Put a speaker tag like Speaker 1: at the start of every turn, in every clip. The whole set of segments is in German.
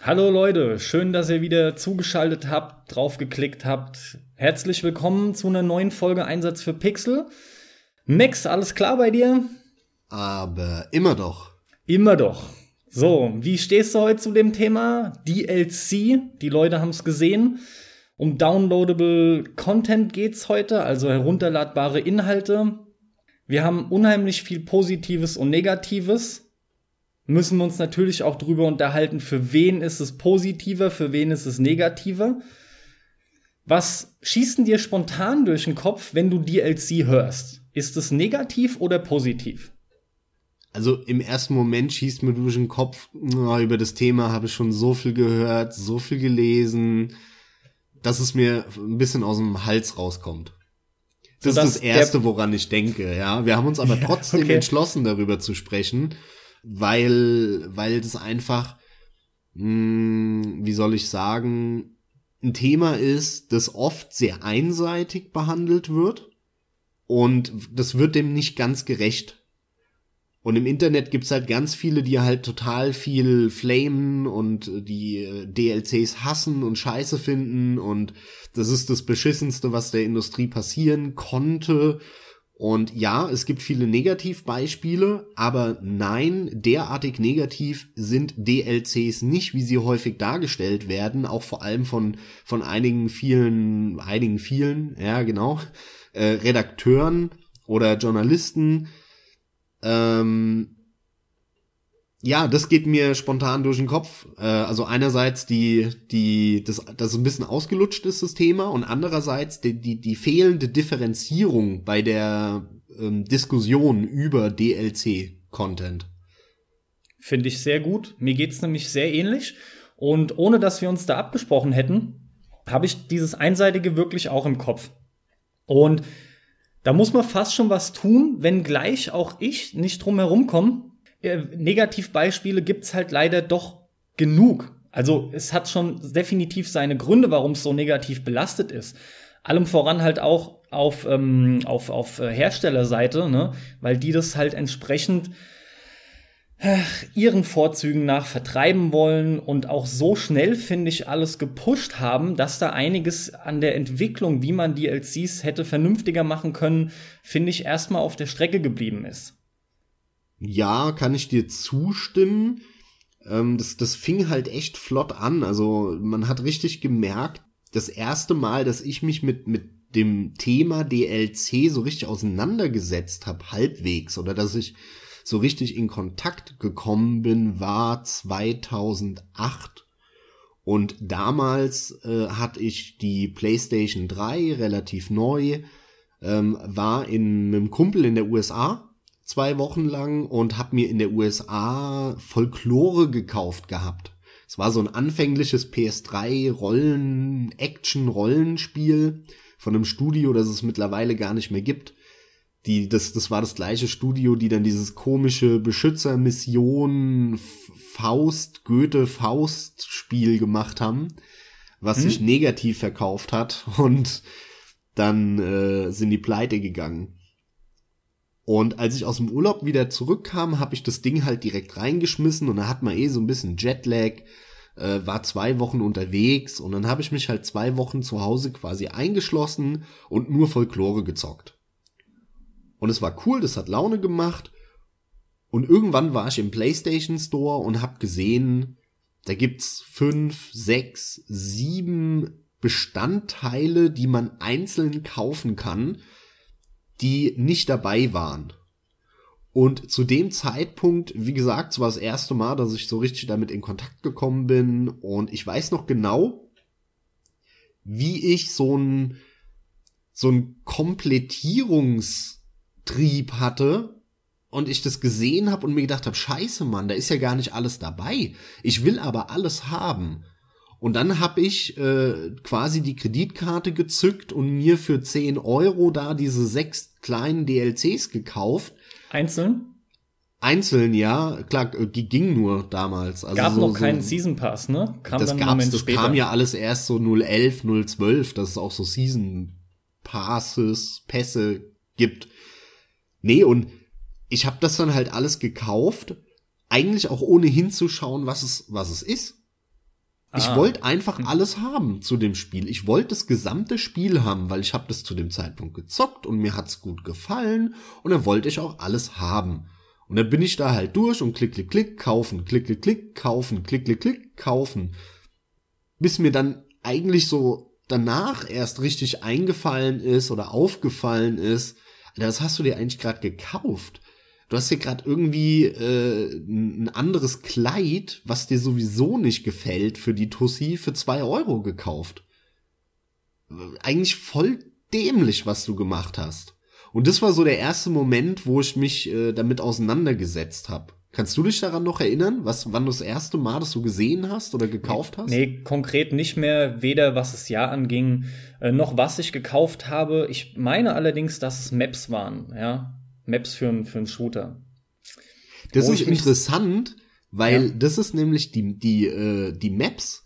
Speaker 1: Hallo Leute, schön, dass ihr wieder zugeschaltet habt, drauf geklickt habt. Herzlich willkommen zu einer neuen Folge Einsatz für Pixel. Max, alles klar bei dir?
Speaker 2: Aber immer doch.
Speaker 1: Immer doch. So, wie stehst du heute zu dem Thema? DLC, die Leute haben es gesehen. Um downloadable Content geht's heute, also herunterladbare Inhalte. Wir haben unheimlich viel Positives und Negatives müssen wir uns natürlich auch drüber unterhalten, für wen ist es positiver, für wen ist es negativer. Was schießt denn dir spontan durch den Kopf, wenn du DLC hörst? Ist es negativ oder positiv?
Speaker 2: Also im ersten Moment schießt mir durch den Kopf, oh, über das Thema habe ich schon so viel gehört, so viel gelesen, dass es mir ein bisschen aus dem Hals rauskommt. Das so, ist das Erste, woran ich denke, ja. Wir haben uns aber trotzdem okay. entschlossen, darüber zu sprechen, weil, weil das einfach, mh, hm, wie soll ich sagen, ein Thema ist, das oft sehr einseitig behandelt wird und das wird dem nicht ganz gerecht. Und im Internet gibt's halt ganz viele, die halt total viel flamen und die äh, DLCs hassen und scheiße finden und das ist das Beschissenste, was der Industrie passieren konnte und ja, es gibt viele Negativbeispiele, aber nein, derartig negativ sind DLCs nicht, wie sie häufig dargestellt werden, auch vor allem von, von einigen vielen, einigen vielen, ja genau, äh, Redakteuren oder Journalisten. Ähm, ja, das geht mir spontan durch den Kopf. Äh, also einerseits die, die, das, das ein bisschen ausgelutscht ist, das Thema, und andererseits die, die, die fehlende Differenzierung bei der ähm, Diskussion über DLC-Content.
Speaker 1: Finde ich sehr gut. Mir geht's nämlich sehr ähnlich. Und ohne dass wir uns da abgesprochen hätten, habe ich dieses Einseitige wirklich auch im Kopf. Und da muss man fast schon was tun, wenn gleich auch ich nicht drum herum komme, äh, Negativbeispiele gibt's halt leider doch genug. Also es hat schon definitiv seine Gründe, warum es so negativ belastet ist. Allem voran halt auch auf, ähm, auf, auf äh, Herstellerseite, ne? weil die das halt entsprechend äh, ihren Vorzügen nach vertreiben wollen und auch so schnell, finde ich, alles gepusht haben, dass da einiges an der Entwicklung, wie man DLCs hätte vernünftiger machen können, finde ich, erstmal auf der Strecke geblieben ist
Speaker 2: ja, kann ich dir zustimmen. Ähm, das, das fing halt echt flott an. Also man hat richtig gemerkt, das erste Mal, dass ich mich mit, mit dem Thema DLC so richtig auseinandergesetzt habe, halbwegs, oder dass ich so richtig in Kontakt gekommen bin, war 2008. Und damals äh, hatte ich die PlayStation 3 relativ neu, ähm, war in, mit einem Kumpel in der USA zwei Wochen lang und habe mir in der USA Folklore gekauft gehabt. Es war so ein anfängliches PS3 Rollen Action Rollenspiel von einem Studio, das es mittlerweile gar nicht mehr gibt. Die das das war das gleiche Studio, die dann dieses komische Beschützermission Faust Goethe Faust Spiel gemacht haben, was hm? sich negativ verkauft hat und dann äh, sind die pleite gegangen. Und als ich aus dem Urlaub wieder zurückkam, habe ich das Ding halt direkt reingeschmissen und da hat man eh so ein bisschen Jetlag, äh, war zwei Wochen unterwegs und dann habe ich mich halt zwei Wochen zu Hause quasi eingeschlossen und nur Folklore gezockt. Und es war cool, das hat Laune gemacht. Und irgendwann war ich im PlayStation Store und hab gesehen, da gibt's fünf, sechs, sieben Bestandteile, die man einzeln kaufen kann die nicht dabei waren. Und zu dem Zeitpunkt, wie gesagt, es war das erste Mal, dass ich so richtig damit in Kontakt gekommen bin. Und ich weiß noch genau, wie ich so ein, so ein Komplettierungstrieb hatte und ich das gesehen habe und mir gedacht habe, scheiße Mann, da ist ja gar nicht alles dabei. Ich will aber alles haben. Und dann habe ich äh, quasi die Kreditkarte gezückt und mir für 10 Euro da diese sechs kleinen DLCs gekauft.
Speaker 1: Einzeln?
Speaker 2: Einzeln, ja. Klar, äh, ging nur damals.
Speaker 1: Also Gab so, noch keinen so, Season Pass, ne?
Speaker 2: Kam das dann gab's, das später. kam ja alles erst so 011, 012, dass es auch so Season Passes, Pässe gibt. Nee, und ich habe das dann halt alles gekauft, eigentlich auch ohne hinzuschauen, was es, was es ist. Ich
Speaker 1: Ah.
Speaker 2: wollte einfach alles haben zu dem Spiel. Ich wollte das gesamte Spiel haben, weil ich habe das zu dem Zeitpunkt gezockt und mir hat's gut gefallen und dann wollte ich auch alles haben. Und dann bin ich da halt durch und klick, klick, klick, kaufen, klick, klick, klick, kaufen, klick, klick, klick, kaufen. Bis mir dann eigentlich so danach erst richtig eingefallen ist oder aufgefallen ist, Alter, was hast du dir eigentlich gerade gekauft? Du hast dir gerade irgendwie äh, ein anderes Kleid, was dir sowieso nicht gefällt, für die Tussi für zwei Euro gekauft. Eigentlich voll dämlich, was du gemacht hast. Und das war so der erste Moment, wo ich mich äh, damit auseinandergesetzt habe. Kannst du dich daran noch erinnern, was, wann du das erste Mal das so gesehen hast oder gekauft hast?
Speaker 1: Nee, konkret nicht mehr, weder was das Jahr anging, äh, noch was ich gekauft habe. Ich meine allerdings, dass es Maps waren, ja. Maps für, einen- für einen Shooter.
Speaker 2: Das
Speaker 1: Wo
Speaker 2: ist interessant, weil
Speaker 1: Ja.
Speaker 2: das ist nämlich die, die, äh, die Maps.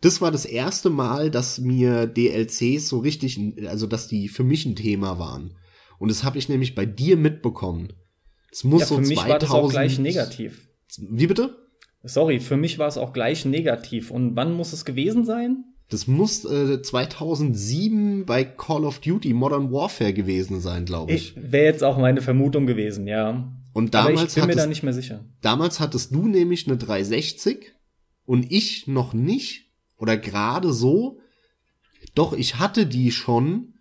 Speaker 2: Das war das erste Mal, dass mir DLCs so richtig, also dass die für mich ein Thema waren. Und das habe ich nämlich bei dir mitbekommen. Es muss
Speaker 1: Ja,
Speaker 2: so
Speaker 1: für mich
Speaker 2: 2000,
Speaker 1: war das auch gleich negativ.
Speaker 2: Wie bitte?
Speaker 1: Sorry, für mich war es auch gleich negativ. Und wann muss es gewesen sein?
Speaker 2: Das muss äh, 2007 bei Call of Duty Modern Warfare gewesen sein, glaube ich.
Speaker 1: Wäre jetzt auch meine Vermutung gewesen, ja.
Speaker 2: Und
Speaker 1: Aber ich
Speaker 2: damals
Speaker 1: bin mir
Speaker 2: hattest,
Speaker 1: da nicht mehr sicher.
Speaker 2: damals hattest du nämlich eine 360 und ich noch nicht oder gerade so. Doch ich hatte die schon,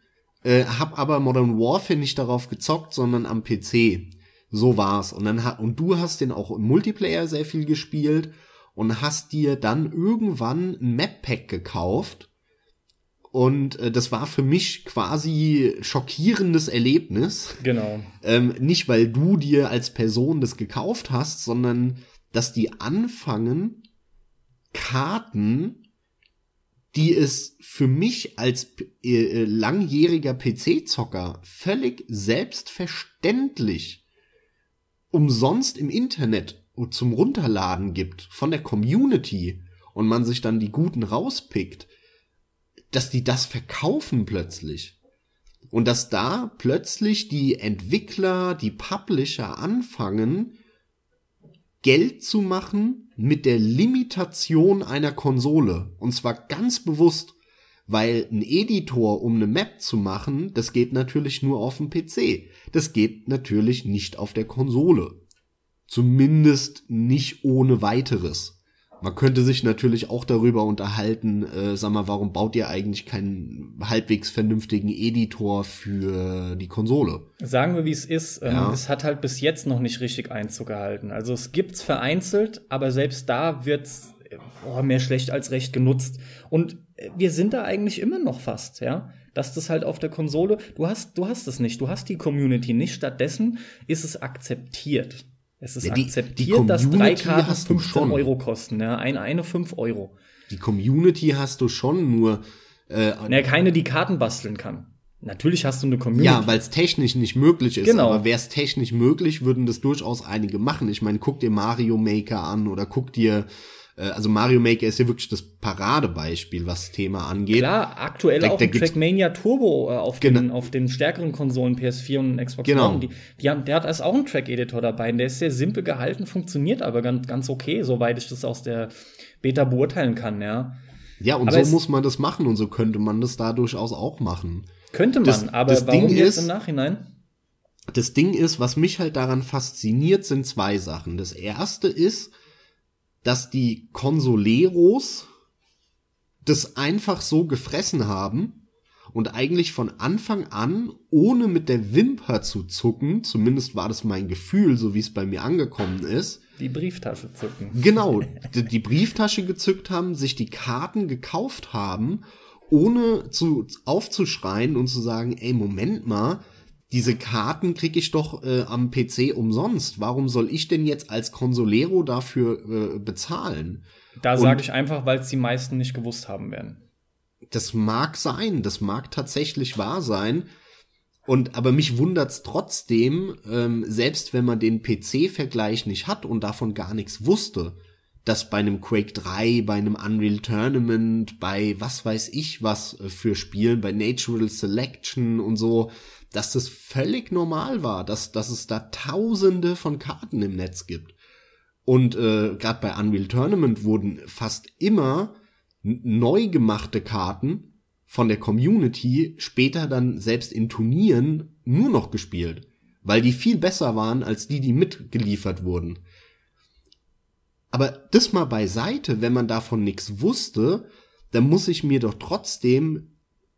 Speaker 2: äh, hab aber Modern Warfare nicht darauf gezockt, sondern am PC. So war's. Und dann und du hast den auch im Multiplayer sehr viel gespielt und hast dir dann irgendwann ein Map Pack gekauft. Und äh, das war für mich quasi schockierendes Erlebnis.
Speaker 1: Genau.
Speaker 2: Ähm, nicht, weil du dir als Person das gekauft hast, sondern dass die anfangen, Karten, die es für mich als äh, äh, langjähriger PC-Zocker völlig selbstverständlich umsonst im Internet zum Runterladen gibt von der Community und man sich dann die guten rauspickt, dass die das verkaufen plötzlich. Und dass da plötzlich die Entwickler, die Publisher anfangen, Geld zu machen mit der Limitation einer Konsole. Und zwar ganz bewusst, weil ein Editor, um eine Map zu machen, das geht natürlich nur auf dem PC. Das geht natürlich nicht auf der Konsole. Zumindest nicht ohne weiteres. Man könnte sich natürlich auch darüber unterhalten, äh, sag mal, warum baut ihr eigentlich keinen halbwegs vernünftigen Editor für die Konsole?
Speaker 1: Sagen wir, wie es ist. Ähm,
Speaker 2: Ja.
Speaker 1: Es hat halt bis jetzt noch nicht richtig Einzug gehalten. Also es gibt's vereinzelt, aber selbst da wird's äh, boah, mehr schlecht als recht genutzt. Und äh, wir sind da eigentlich immer noch fast, ja. Dass das halt auf der Konsole, du hast, du hast es nicht, du hast die Community nicht. Stattdessen ist es akzeptiert. Es ist
Speaker 2: Ja, die-
Speaker 1: akzeptiert,
Speaker 2: die
Speaker 1: dass drei Karten
Speaker 2: hast du
Speaker 1: 15
Speaker 2: schon.
Speaker 1: Euro kosten, ja. Eine, eine 5 Euro.
Speaker 2: Die Community hast du schon nur, äh,
Speaker 1: Naja, keine, die Karten basteln kann. Natürlich hast du eine Community.
Speaker 2: Ja, weil es technisch nicht möglich ist.
Speaker 1: Genau.
Speaker 2: Aber wäre es technisch möglich, würden das durchaus einige machen. Ich meine, guck dir Mario Maker an oder guck dir, äh, also Mario Maker ist ja wirklich das Paradebeispiel, was das Thema angeht.
Speaker 1: Klar, aktuell
Speaker 2: Da-
Speaker 1: auch
Speaker 2: da
Speaker 1: Trackmania Turbo äh, auf,
Speaker 2: Genau.
Speaker 1: den, auf den stärkeren Konsolen PS4 und Xbox
Speaker 2: Genau.
Speaker 1: One. Die, die haben, der hat also auch einen Track-Editor dabei. Und der ist sehr simpel gehalten, funktioniert aber ganz, ganz okay, soweit ich das aus der Beta beurteilen kann, ja.
Speaker 2: Ja, und
Speaker 1: Aber
Speaker 2: so muss man das machen und so könnte man das da durchaus auch machen.
Speaker 1: Könnte man,
Speaker 2: Das-
Speaker 1: aber
Speaker 2: das
Speaker 1: warum
Speaker 2: Ding
Speaker 1: jetzt
Speaker 2: ist-
Speaker 1: im Nachhinein?
Speaker 2: Das Ding ist, was mich halt daran fasziniert, sind zwei Sachen. Das erste ist, dass die Consoleros das einfach so gefressen haben und eigentlich von Anfang an, ohne mit der Wimper zu zucken, zumindest war das mein Gefühl, so wie es bei mir angekommen ist,
Speaker 1: Die Brieftasche zücken.
Speaker 2: Genau, die, die Brieftasche gezückt haben, sich die Karten gekauft haben, ohne zu, aufzuschreien und zu sagen, ey, Moment mal, diese Karten krieg ich doch äh, am PC umsonst. Warum soll ich denn jetzt als Consolero dafür äh, bezahlen?
Speaker 1: Da sage ich einfach, weil es die meisten nicht gewusst haben werden.
Speaker 2: Das mag sein, das mag tatsächlich wahr sein. Und aber mich wundert's trotzdem, ähm, selbst wenn man den PC-Vergleich nicht hat und davon gar nichts wusste, dass bei einem Quake 3, bei einem Unreal Tournament, bei was weiß ich was äh, für Spielen, bei Natural Selection und so, dass das völlig normal war, dass, dass es da tausende von Karten im Netz gibt. Und äh, gerade bei Unreal Tournament wurden fast immer neu gemachte Karten von der Community später dann selbst in Turnieren nur noch gespielt, weil die viel besser waren als die, die mitgeliefert wurden. Aber das mal beiseite, wenn man davon nichts wusste, dann muss ich mir doch trotzdem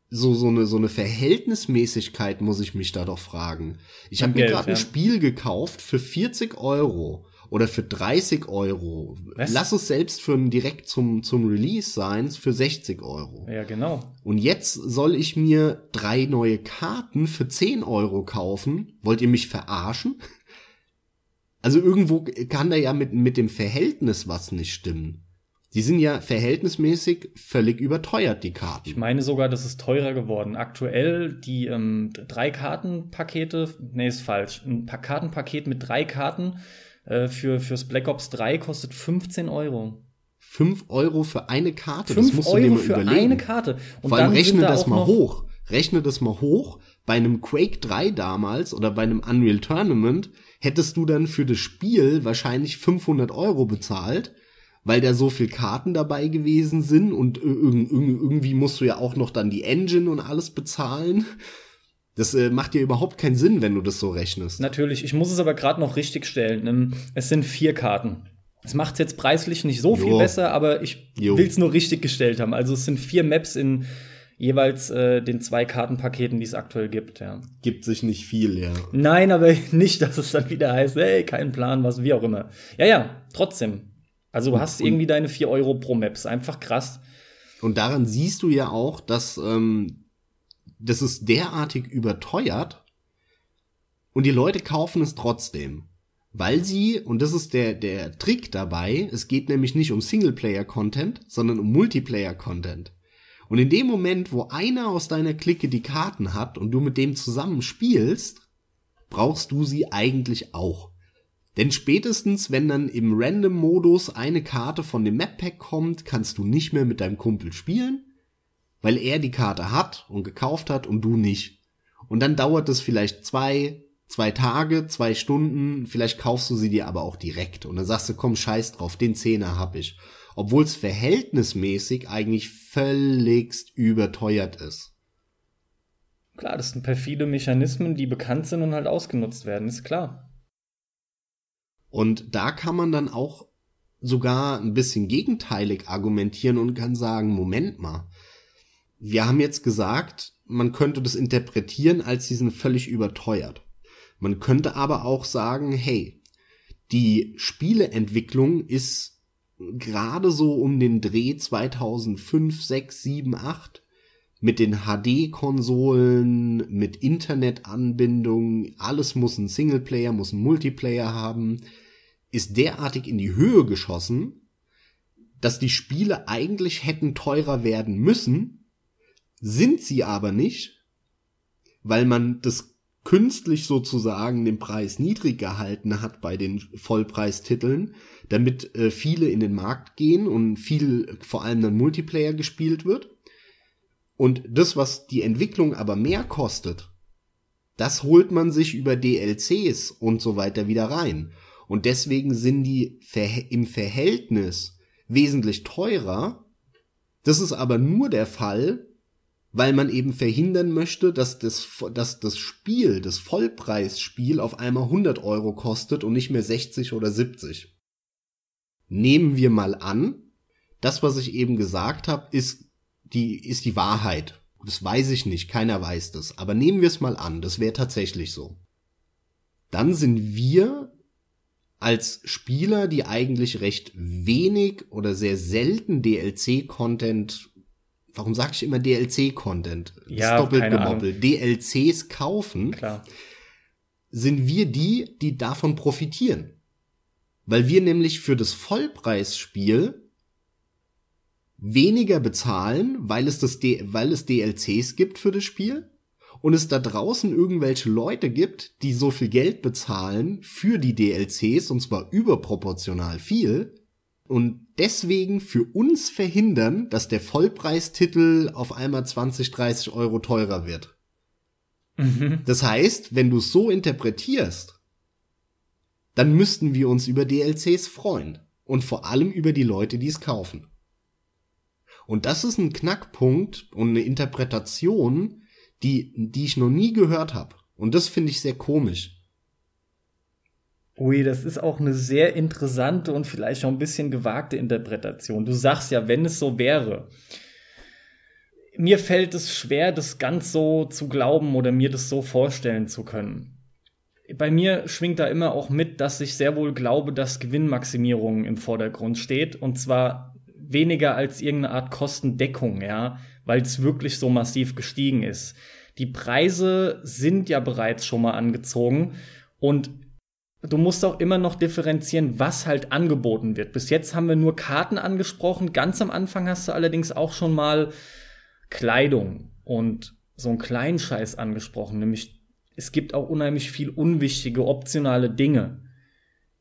Speaker 2: so so eine so eine Verhältnismäßigkeit muss ich mich da doch fragen. Ich habe mir gerade ja. ein Spiel gekauft für 40 Euro oder für 30 Euro. Was? Lass es selbst für direkt zum zum Release sein für 60 Euro.
Speaker 1: Ja genau.
Speaker 2: Und jetzt soll ich mir drei neue Karten für 10 Euro kaufen. Wollt ihr mich verarschen? Also irgendwo kann da ja mit mit dem Verhältnis was nicht stimmen. Die sind ja verhältnismäßig völlig überteuert, die Karten.
Speaker 1: Ich meine sogar, das ist teurer geworden. Aktuell die ähm, drei Kartenpakete, nee, ist falsch. Ein Kartenpaket mit drei Karten äh, für, fürs Black Ops 3 kostet 15 Euro.
Speaker 2: 5 Euro für eine Karte,
Speaker 1: 5 das musst Euro du dir mal für überlegen. eine Karte.
Speaker 2: Und Vor allem rechne da das mal hoch. Rechne das mal hoch. Bei einem Quake 3 damals oder bei einem Unreal Tournament hättest du dann für das Spiel wahrscheinlich 500 Euro bezahlt weil da so viel Karten dabei gewesen sind und irgendwie musst du ja auch noch dann die Engine und alles bezahlen. Das äh, macht dir überhaupt keinen Sinn, wenn du das so rechnest.
Speaker 1: Natürlich, ich muss es aber gerade noch richtig stellen. Ähm, es sind vier Karten. Es macht es jetzt preislich nicht so viel jo. besser, aber ich will es nur richtig gestellt haben. Also es sind vier Maps in jeweils äh, den zwei Kartenpaketen, die es aktuell gibt, ja.
Speaker 2: Gibt sich nicht viel, ja.
Speaker 1: Nein, aber nicht, dass es dann wieder heißt, hey, kein Plan, was, wie auch immer. Ja, ja, trotzdem. Also du hast irgendwie deine 4 Euro pro Maps. Einfach krass.
Speaker 2: Und daran siehst du ja auch, dass ähm, das ist derartig überteuert und die Leute kaufen es trotzdem. Weil sie, und das ist der, der Trick dabei, es geht nämlich nicht um Singleplayer-Content, sondern um Multiplayer-Content. Und in dem Moment, wo einer aus deiner Clique die Karten hat und du mit dem zusammen spielst, brauchst du sie eigentlich auch. Denn spätestens, wenn dann im Random-Modus eine Karte von dem Map-Pack kommt, kannst du nicht mehr mit deinem Kumpel spielen, weil er die Karte hat und gekauft hat und du nicht. Und dann dauert es vielleicht zwei, zwei Tage, zwei Stunden, vielleicht kaufst du sie dir aber auch direkt und dann sagst du, komm, scheiß drauf, den Zehner hab ich. Obwohl es verhältnismäßig eigentlich völligst überteuert ist.
Speaker 1: Klar, das sind perfide Mechanismen, die bekannt sind und halt ausgenutzt werden, ist klar.
Speaker 2: Und da kann man dann auch sogar ein bisschen gegenteilig argumentieren und kann sagen, Moment mal, wir haben jetzt gesagt, man könnte das interpretieren als sie sind völlig überteuert. Man könnte aber auch sagen, hey, die Spieleentwicklung ist gerade so um den Dreh 2005, 6, 7, 8 mit den HD-Konsolen, mit Internetanbindung, alles muss ein Singleplayer, muss ein Multiplayer haben, ist derartig in die Höhe geschossen, dass die Spiele eigentlich hätten teurer werden müssen, sind sie aber nicht, weil man das künstlich sozusagen den Preis niedrig gehalten hat bei den Vollpreistiteln, damit äh, viele in den Markt gehen und viel vor allem dann Multiplayer gespielt wird. Und das, was die Entwicklung aber mehr kostet, das holt man sich über DLCs und so weiter wieder rein. Und deswegen sind die im Verhältnis wesentlich teurer. Das ist aber nur der Fall, weil man eben verhindern möchte, dass das, dass das Spiel, das Vollpreisspiel auf einmal 100 Euro kostet und nicht mehr 60 oder 70. Nehmen wir mal an, das, was ich eben gesagt habe, ist die, ist die Wahrheit. Das weiß ich nicht, keiner weiß das. Aber nehmen wir es mal an, das wäre tatsächlich so. Dann sind wir als Spieler, die eigentlich recht wenig oder sehr selten DLC-Content, warum sage ich immer DLC-Content?
Speaker 1: Ja, doppelt
Speaker 2: gemoppelt. DLCs kaufen,
Speaker 1: Klar.
Speaker 2: sind wir die, die davon profitieren. Weil wir nämlich für das Vollpreisspiel weniger bezahlen, weil es, das D weil es DLCs gibt für das Spiel und es da draußen irgendwelche Leute gibt, die so viel Geld bezahlen für die DLCs und zwar überproportional viel und deswegen für uns verhindern, dass der Vollpreistitel auf einmal 20, 30 Euro teurer wird.
Speaker 1: Mhm.
Speaker 2: Das heißt, wenn du es so interpretierst, dann müssten wir uns über DLCs freuen. Und vor allem über die Leute, die es kaufen. Und das ist ein Knackpunkt und eine Interpretation, die, die ich noch nie gehört habe. Und das finde ich sehr komisch.
Speaker 1: Ui, das ist auch eine sehr interessante und vielleicht auch ein bisschen gewagte Interpretation. Du sagst ja, wenn es so wäre. Mir fällt es schwer, das ganz so zu glauben oder mir das so vorstellen zu können bei mir schwingt da immer auch mit, dass ich sehr wohl glaube, dass Gewinnmaximierung im Vordergrund steht. Und zwar weniger als irgendeine Art Kostendeckung, ja, weil es wirklich so massiv gestiegen ist. Die Preise sind ja bereits schon mal angezogen und du musst auch immer noch differenzieren, was halt angeboten wird. Bis jetzt haben wir nur Karten angesprochen. Ganz am Anfang hast du allerdings auch schon mal Kleidung und so einen kleinen Scheiß angesprochen, nämlich es gibt auch unheimlich viel unwichtige, optionale Dinge,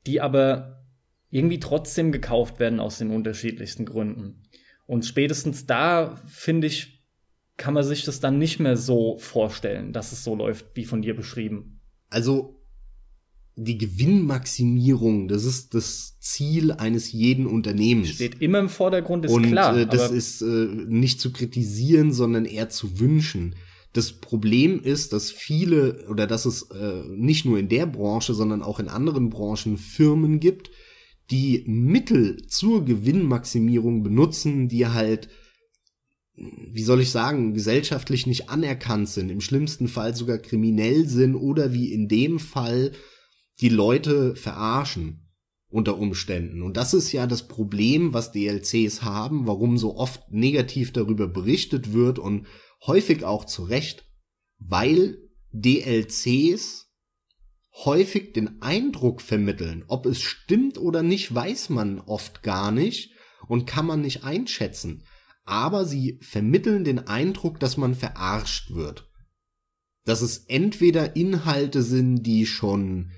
Speaker 1: die aber irgendwie trotzdem gekauft werden aus den unterschiedlichsten Gründen. Und spätestens da, finde ich, kann man sich das dann nicht mehr so vorstellen, dass es so läuft, wie von dir beschrieben.
Speaker 2: Also die Gewinnmaximierung, das ist das Ziel eines jeden Unternehmens.
Speaker 1: Steht immer im Vordergrund, ist
Speaker 2: Und,
Speaker 1: klar.
Speaker 2: Äh, das ist äh, nicht zu kritisieren, sondern eher zu wünschen. Das Problem ist, dass viele oder dass es äh, nicht nur in der Branche, sondern auch in anderen Branchen Firmen gibt, die Mittel zur Gewinnmaximierung benutzen, die halt, wie soll ich sagen, gesellschaftlich nicht anerkannt sind, im schlimmsten Fall sogar kriminell sind oder wie in dem Fall die Leute verarschen unter Umständen. Und das ist ja das Problem, was DLCs haben, warum so oft negativ darüber berichtet wird und häufig auch zu Recht, weil DLCs häufig den Eindruck vermitteln. Ob es stimmt oder nicht, weiß man oft gar nicht und kann man nicht einschätzen. Aber sie vermitteln den Eindruck, dass man verarscht wird. Dass es entweder Inhalte sind, die schon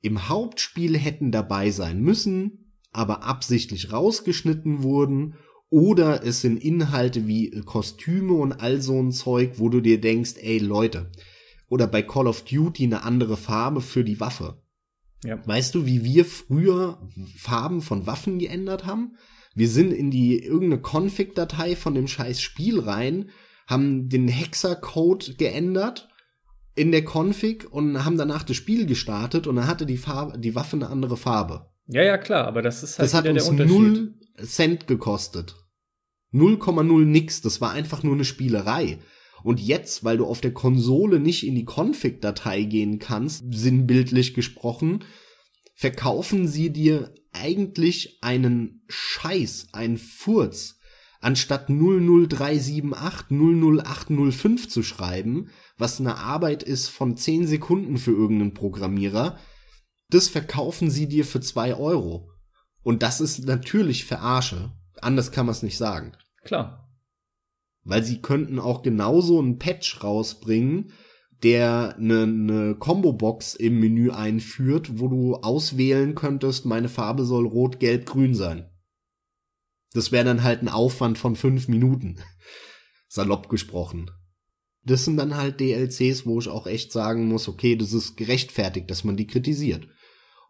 Speaker 2: im Hauptspiel hätten dabei sein müssen, aber absichtlich rausgeschnitten wurden oder es sind Inhalte wie Kostüme und all so ein Zeug, wo du dir denkst, ey Leute. Oder bei Call of Duty eine andere Farbe für die Waffe. Ja. Weißt du, wie wir früher Farben von Waffen geändert haben? Wir sind in die irgendeine Config-Datei von dem scheiß Spiel rein, haben den Hexer-Code geändert in der Config und haben danach das Spiel gestartet und dann hatte die Farbe, die Waffe eine andere Farbe.
Speaker 1: Ja, ja, klar, aber das ist halt
Speaker 2: das hat uns null Cent gekostet. 0,0 nix, das war einfach nur eine Spielerei. Und jetzt, weil du auf der Konsole nicht in die Config-Datei gehen kannst, sinnbildlich gesprochen, verkaufen sie dir eigentlich einen Scheiß, einen Furz, anstatt 00378 00805 zu schreiben, was eine Arbeit ist von 10 Sekunden für irgendeinen Programmierer, das verkaufen sie dir für 2 Euro. Und das ist natürlich Verarsche. Anders kann man es nicht sagen.
Speaker 1: Klar.
Speaker 2: Weil sie könnten auch genauso einen Patch rausbringen, der eine, eine Combo-Box im Menü einführt, wo du auswählen könntest, meine Farbe soll rot, gelb, grün sein. Das wäre dann halt ein Aufwand von fünf Minuten. Salopp gesprochen. Das sind dann halt DLCs, wo ich auch echt sagen muss, okay, das ist gerechtfertigt, dass man die kritisiert.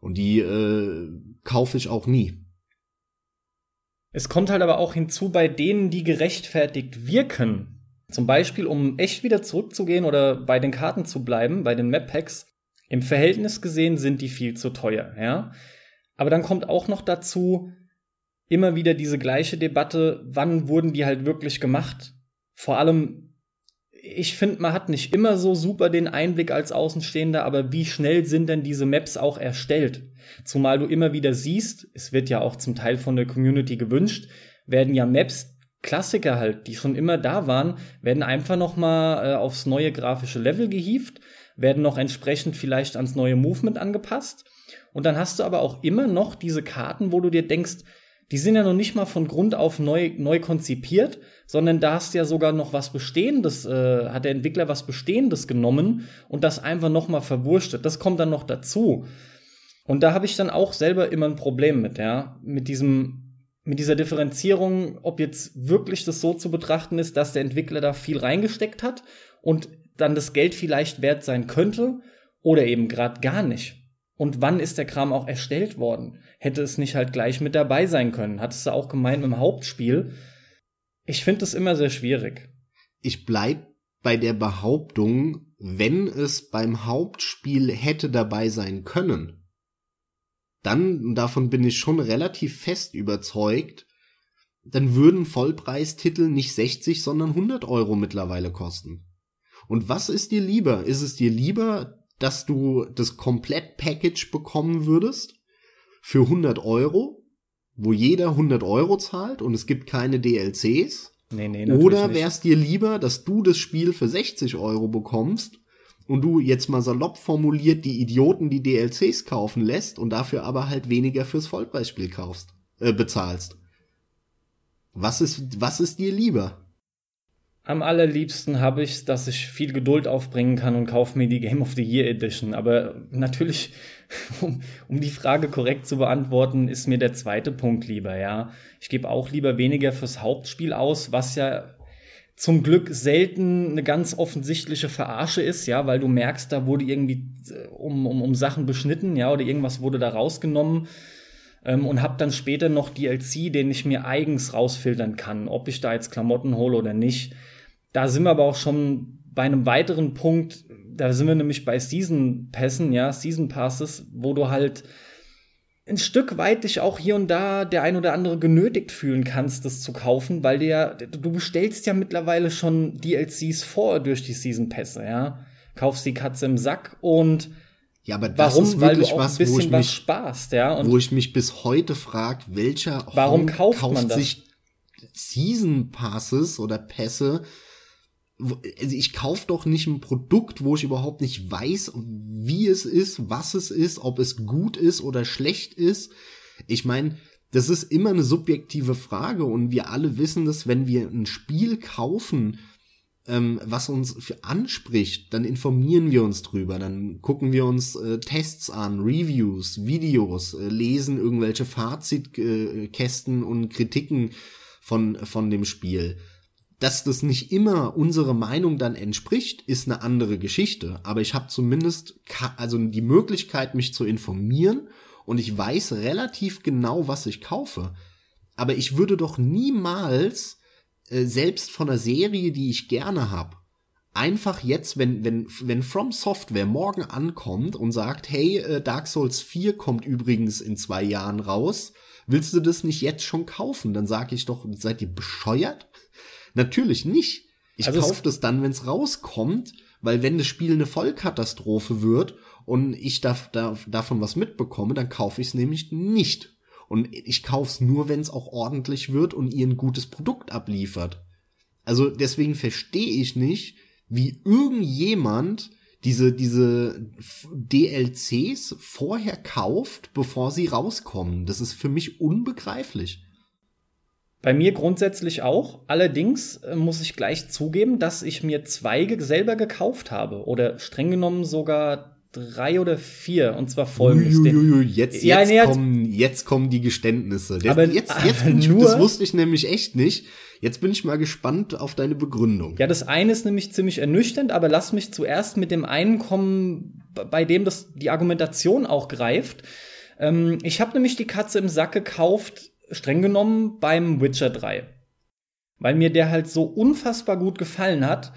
Speaker 2: Und die äh, kaufe ich auch nie.
Speaker 1: Es kommt halt aber auch hinzu bei denen, die gerechtfertigt wirken. Zum Beispiel, um echt wieder zurückzugehen oder bei den Karten zu bleiben, bei den Map Packs. Im Verhältnis gesehen sind die viel zu teuer, ja. Aber dann kommt auch noch dazu immer wieder diese gleiche Debatte, wann wurden die halt wirklich gemacht? Vor allem ich finde, man hat nicht immer so super den Einblick als Außenstehender, aber wie schnell sind denn diese Maps auch erstellt? Zumal du immer wieder siehst, es wird ja auch zum Teil von der Community gewünscht, werden ja Maps Klassiker halt, die schon immer da waren, werden einfach noch mal äh, aufs neue grafische Level gehievt, werden noch entsprechend vielleicht ans neue Movement angepasst. Und dann hast du aber auch immer noch diese Karten, wo du dir denkst, die sind ja noch nicht mal von Grund auf neu, neu konzipiert, sondern da hast du ja sogar noch was Bestehendes, äh, hat der Entwickler was Bestehendes genommen und das einfach noch mal verwurstet. Das kommt dann noch dazu. Und da habe ich dann auch selber immer ein Problem mit, ja, mit diesem, mit dieser Differenzierung, ob jetzt wirklich das so zu betrachten ist, dass der Entwickler da viel reingesteckt hat und dann das Geld vielleicht wert sein könnte oder eben gerade gar nicht. Und wann ist der Kram auch erstellt worden? Hätte es nicht halt gleich mit dabei sein können? Hattest du auch gemeint im Hauptspiel? Ich finde das immer sehr schwierig.
Speaker 2: Ich bleib bei der Behauptung, wenn es beim Hauptspiel hätte dabei sein können, dann, davon bin ich schon relativ fest überzeugt, dann würden Vollpreistitel nicht 60, sondern 100 Euro mittlerweile kosten. Und was ist dir lieber? Ist es dir lieber, dass du das Komplett-Package bekommen würdest für 100 Euro, wo jeder 100 Euro zahlt und es gibt keine DLCs?
Speaker 1: Nee, nee,
Speaker 2: Oder wär's dir lieber, dass du das Spiel für 60 Euro bekommst und du jetzt mal salopp formuliert die Idioten die DLCs kaufen lässt und dafür aber halt weniger fürs Vollpreisspiel kaufst, äh, bezahlst? Was ist, was ist dir lieber?
Speaker 1: Am allerliebsten habe ich, dass ich viel Geduld aufbringen kann und kaufe mir die Game of the Year Edition. Aber natürlich, um, um die Frage korrekt zu beantworten, ist mir der zweite Punkt lieber, ja. Ich gebe auch lieber weniger fürs Hauptspiel aus, was ja zum Glück selten eine ganz offensichtliche Verarsche ist, ja, weil du merkst, da wurde irgendwie äh, um, um, um Sachen beschnitten, ja, oder irgendwas wurde da rausgenommen ähm, und habe dann später noch DLC, den ich mir eigens rausfiltern kann, ob ich da jetzt Klamotten hole oder nicht. Da sind wir aber auch schon bei einem weiteren Punkt, da sind wir nämlich bei Season Pässen, ja, Season Passes, wo du halt ein Stück weit dich auch hier und da der ein oder andere genötigt fühlen kannst, das zu kaufen, weil dir, du bestellst ja mittlerweile schon DLCs vor durch die Season Pässe, ja. Kaufst die Katze im Sack und
Speaker 2: ja, aber das
Speaker 1: warum?
Speaker 2: ist
Speaker 1: Weil
Speaker 2: wirklich
Speaker 1: du auch
Speaker 2: was,
Speaker 1: ein bisschen
Speaker 2: wo ich
Speaker 1: was
Speaker 2: mich,
Speaker 1: sparst, ja. Und
Speaker 2: wo ich mich bis heute frag, welcher
Speaker 1: Warum
Speaker 2: Honk
Speaker 1: kauft man das?
Speaker 2: sich Season Passes oder Pässe? Also ich kaufe doch nicht ein Produkt, wo ich überhaupt nicht weiß, wie es ist, was es ist, ob es gut ist oder schlecht ist. Ich meine, das ist immer eine subjektive Frage und wir alle wissen das, wenn wir ein Spiel kaufen, ähm, was uns anspricht, dann informieren wir uns drüber, dann gucken wir uns äh, Tests an, Reviews, Videos, äh, lesen irgendwelche Fazitkästen äh, und Kritiken von, von dem Spiel. Dass das nicht immer unsere Meinung dann entspricht, ist eine andere Geschichte. Aber ich habe zumindest also die Möglichkeit, mich zu informieren und ich weiß relativ genau, was ich kaufe. Aber ich würde doch niemals äh, selbst von einer Serie, die ich gerne habe, einfach jetzt, wenn, wenn, wenn From Software morgen ankommt und sagt, hey, äh, Dark Souls 4 kommt übrigens in zwei Jahren raus, willst du das nicht jetzt schon kaufen? Dann sage ich doch, seid ihr bescheuert? Natürlich nicht. Ich
Speaker 1: Also
Speaker 2: kaufe das dann, wenn es rauskommt, weil wenn das Spiel eine Vollkatastrophe wird und ich darf, darf, davon was mitbekomme, dann kaufe ich es nämlich nicht. Und ich kaufe es nur, wenn es auch ordentlich wird und ihr ein gutes Produkt abliefert. Also deswegen verstehe ich nicht, wie irgendjemand diese, diese DLCs vorher kauft, bevor sie rauskommen. Das ist für mich unbegreiflich.
Speaker 1: Bei mir grundsätzlich auch. Allerdings äh, muss ich gleich zugeben, dass ich mir zwei ge- selber gekauft habe. Oder streng genommen sogar drei oder vier. Und zwar folgendes.
Speaker 2: Uiuiui, jetzt,
Speaker 1: Ja,
Speaker 2: jetzt,
Speaker 1: nee,
Speaker 2: kommen, jetzt kommen die Geständnisse. Der,
Speaker 1: Aber-
Speaker 2: jetzt,
Speaker 1: aber
Speaker 2: jetzt bin ich,
Speaker 1: nur-
Speaker 2: das wusste ich nämlich echt nicht. Jetzt bin ich mal gespannt auf deine Begründung.
Speaker 1: Ja, das eine ist nämlich ziemlich ernüchternd, aber lass mich zuerst mit dem einen kommen, bei dem das die Argumentation auch greift. Ähm, ich habe nämlich die Katze im Sack gekauft, streng genommen beim Witcher 3. Weil mir der halt so unfassbar gut gefallen hat,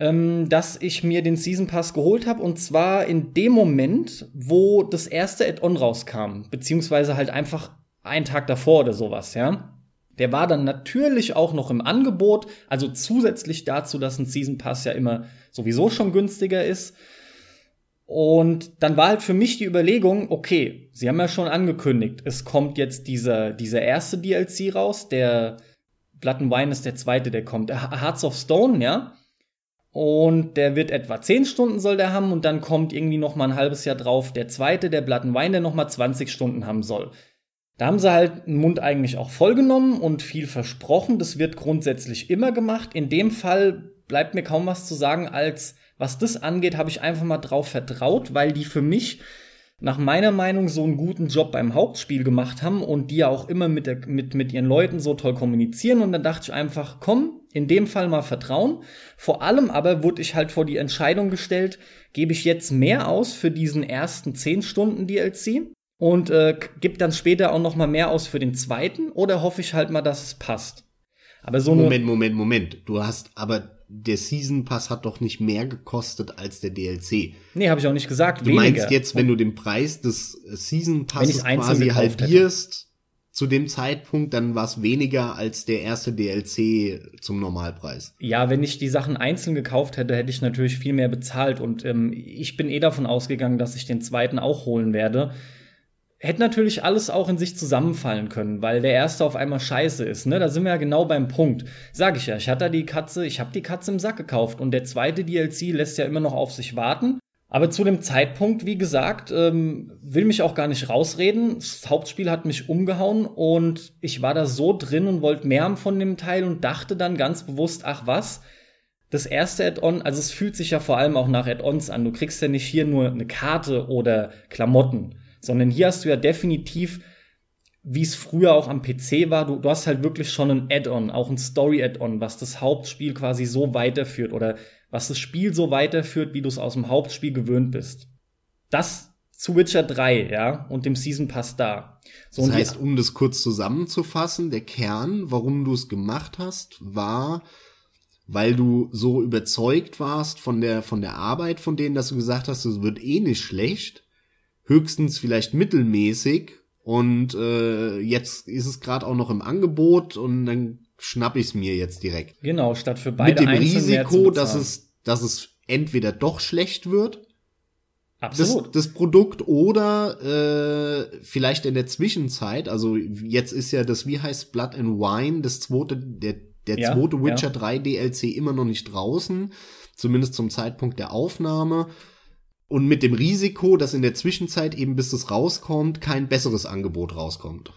Speaker 1: ähm, dass ich mir den Season Pass geholt habe und zwar in dem Moment, wo das erste Add-on rauskam, beziehungsweise halt einfach einen Tag davor oder sowas, ja. Der war dann natürlich auch noch im Angebot, also zusätzlich dazu, dass ein Season Pass ja immer sowieso schon günstiger ist. Und dann war halt für mich die Überlegung, okay, sie haben ja schon angekündigt, es kommt jetzt dieser, dieser erste DLC raus, der Blood and Wine ist der zweite, der kommt, Hearts of Stone, ja. Und der wird etwa 10 Stunden soll der haben und dann kommt irgendwie noch mal ein halbes Jahr drauf der zweite, der Blood and Wine, der noch mal 20 Stunden haben soll. Da haben sie halt den Mund eigentlich auch vollgenommen und viel versprochen. Das wird grundsätzlich immer gemacht. In dem Fall bleibt mir kaum was zu sagen, als was das angeht, habe ich einfach mal drauf vertraut, weil die für mich nach meiner Meinung so einen guten Job beim Hauptspiel gemacht haben und die ja auch immer mit, der, mit, mit ihren Leuten so toll kommunizieren. Und dann dachte ich einfach, komm, in dem Fall mal vertrauen. Vor allem aber wurde ich halt vor die Entscheidung gestellt, gebe ich jetzt mehr aus für diesen ersten 10 Stunden DLC und äh, gebe dann später auch noch mal mehr aus für den zweiten oder hoffe ich halt mal, dass es passt.
Speaker 2: Aber so Moment, Moment, Moment. Du hast aber der Season Pass hat doch nicht mehr gekostet als der DLC.
Speaker 1: Nee, habe ich auch nicht gesagt.
Speaker 2: Du weniger. meinst jetzt, wenn du den Preis des Season Passes quasi halbierst hätte. zu dem Zeitpunkt, dann war es weniger als der erste DLC zum Normalpreis.
Speaker 1: Ja, wenn ich die Sachen einzeln gekauft hätte, hätte ich natürlich viel mehr bezahlt. Und ähm, ich bin eh davon ausgegangen, dass ich den zweiten auch holen werde hätte natürlich alles auch in sich zusammenfallen können, weil der erste auf einmal scheiße ist. Ne? Da sind wir ja genau beim Punkt. Sag ich ja, ich hatte die Katze, ich habe die Katze im Sack gekauft und der zweite DLC lässt ja immer noch auf sich warten. Aber zu dem Zeitpunkt, wie gesagt, ähm, will mich auch gar nicht rausreden. Das Hauptspiel hat mich umgehauen und ich war da so drin und wollte mehr haben von dem Teil und dachte dann ganz bewusst, ach was, das erste Add-on, also es fühlt sich ja vor allem auch nach Add-ons an. Du kriegst ja nicht hier nur eine Karte oder Klamotten, sondern hier hast du ja definitiv, wie es früher auch am PC war, du, du hast halt wirklich schon ein Add-on, auch ein Story-Add-on, was das Hauptspiel quasi so weiterführt oder was das Spiel so weiterführt, wie du es aus dem Hauptspiel gewöhnt bist. Das zu Witcher 3, ja, und dem Season Pass da.
Speaker 2: So, das heißt, um das kurz zusammenzufassen, der Kern, warum du es gemacht hast, war, weil du so überzeugt warst von der, von der Arbeit von denen, dass du gesagt hast, es wird eh nicht schlecht höchstens vielleicht mittelmäßig und äh, jetzt ist es gerade auch noch im Angebot und dann schnapp ich es mir jetzt direkt.
Speaker 1: Genau, statt für beide
Speaker 2: Mit dem Risiko, dass es, dass es entweder doch schlecht wird,
Speaker 1: Absolut.
Speaker 2: Das, das Produkt oder äh, vielleicht in der Zwischenzeit, also jetzt ist ja das, wie heißt Blood and Wine, das zweite, der, der ja, zweite Witcher ja. 3 DLC immer noch nicht draußen, zumindest zum Zeitpunkt der Aufnahme und mit dem Risiko, dass in der Zwischenzeit eben bis es rauskommt, kein besseres Angebot rauskommt.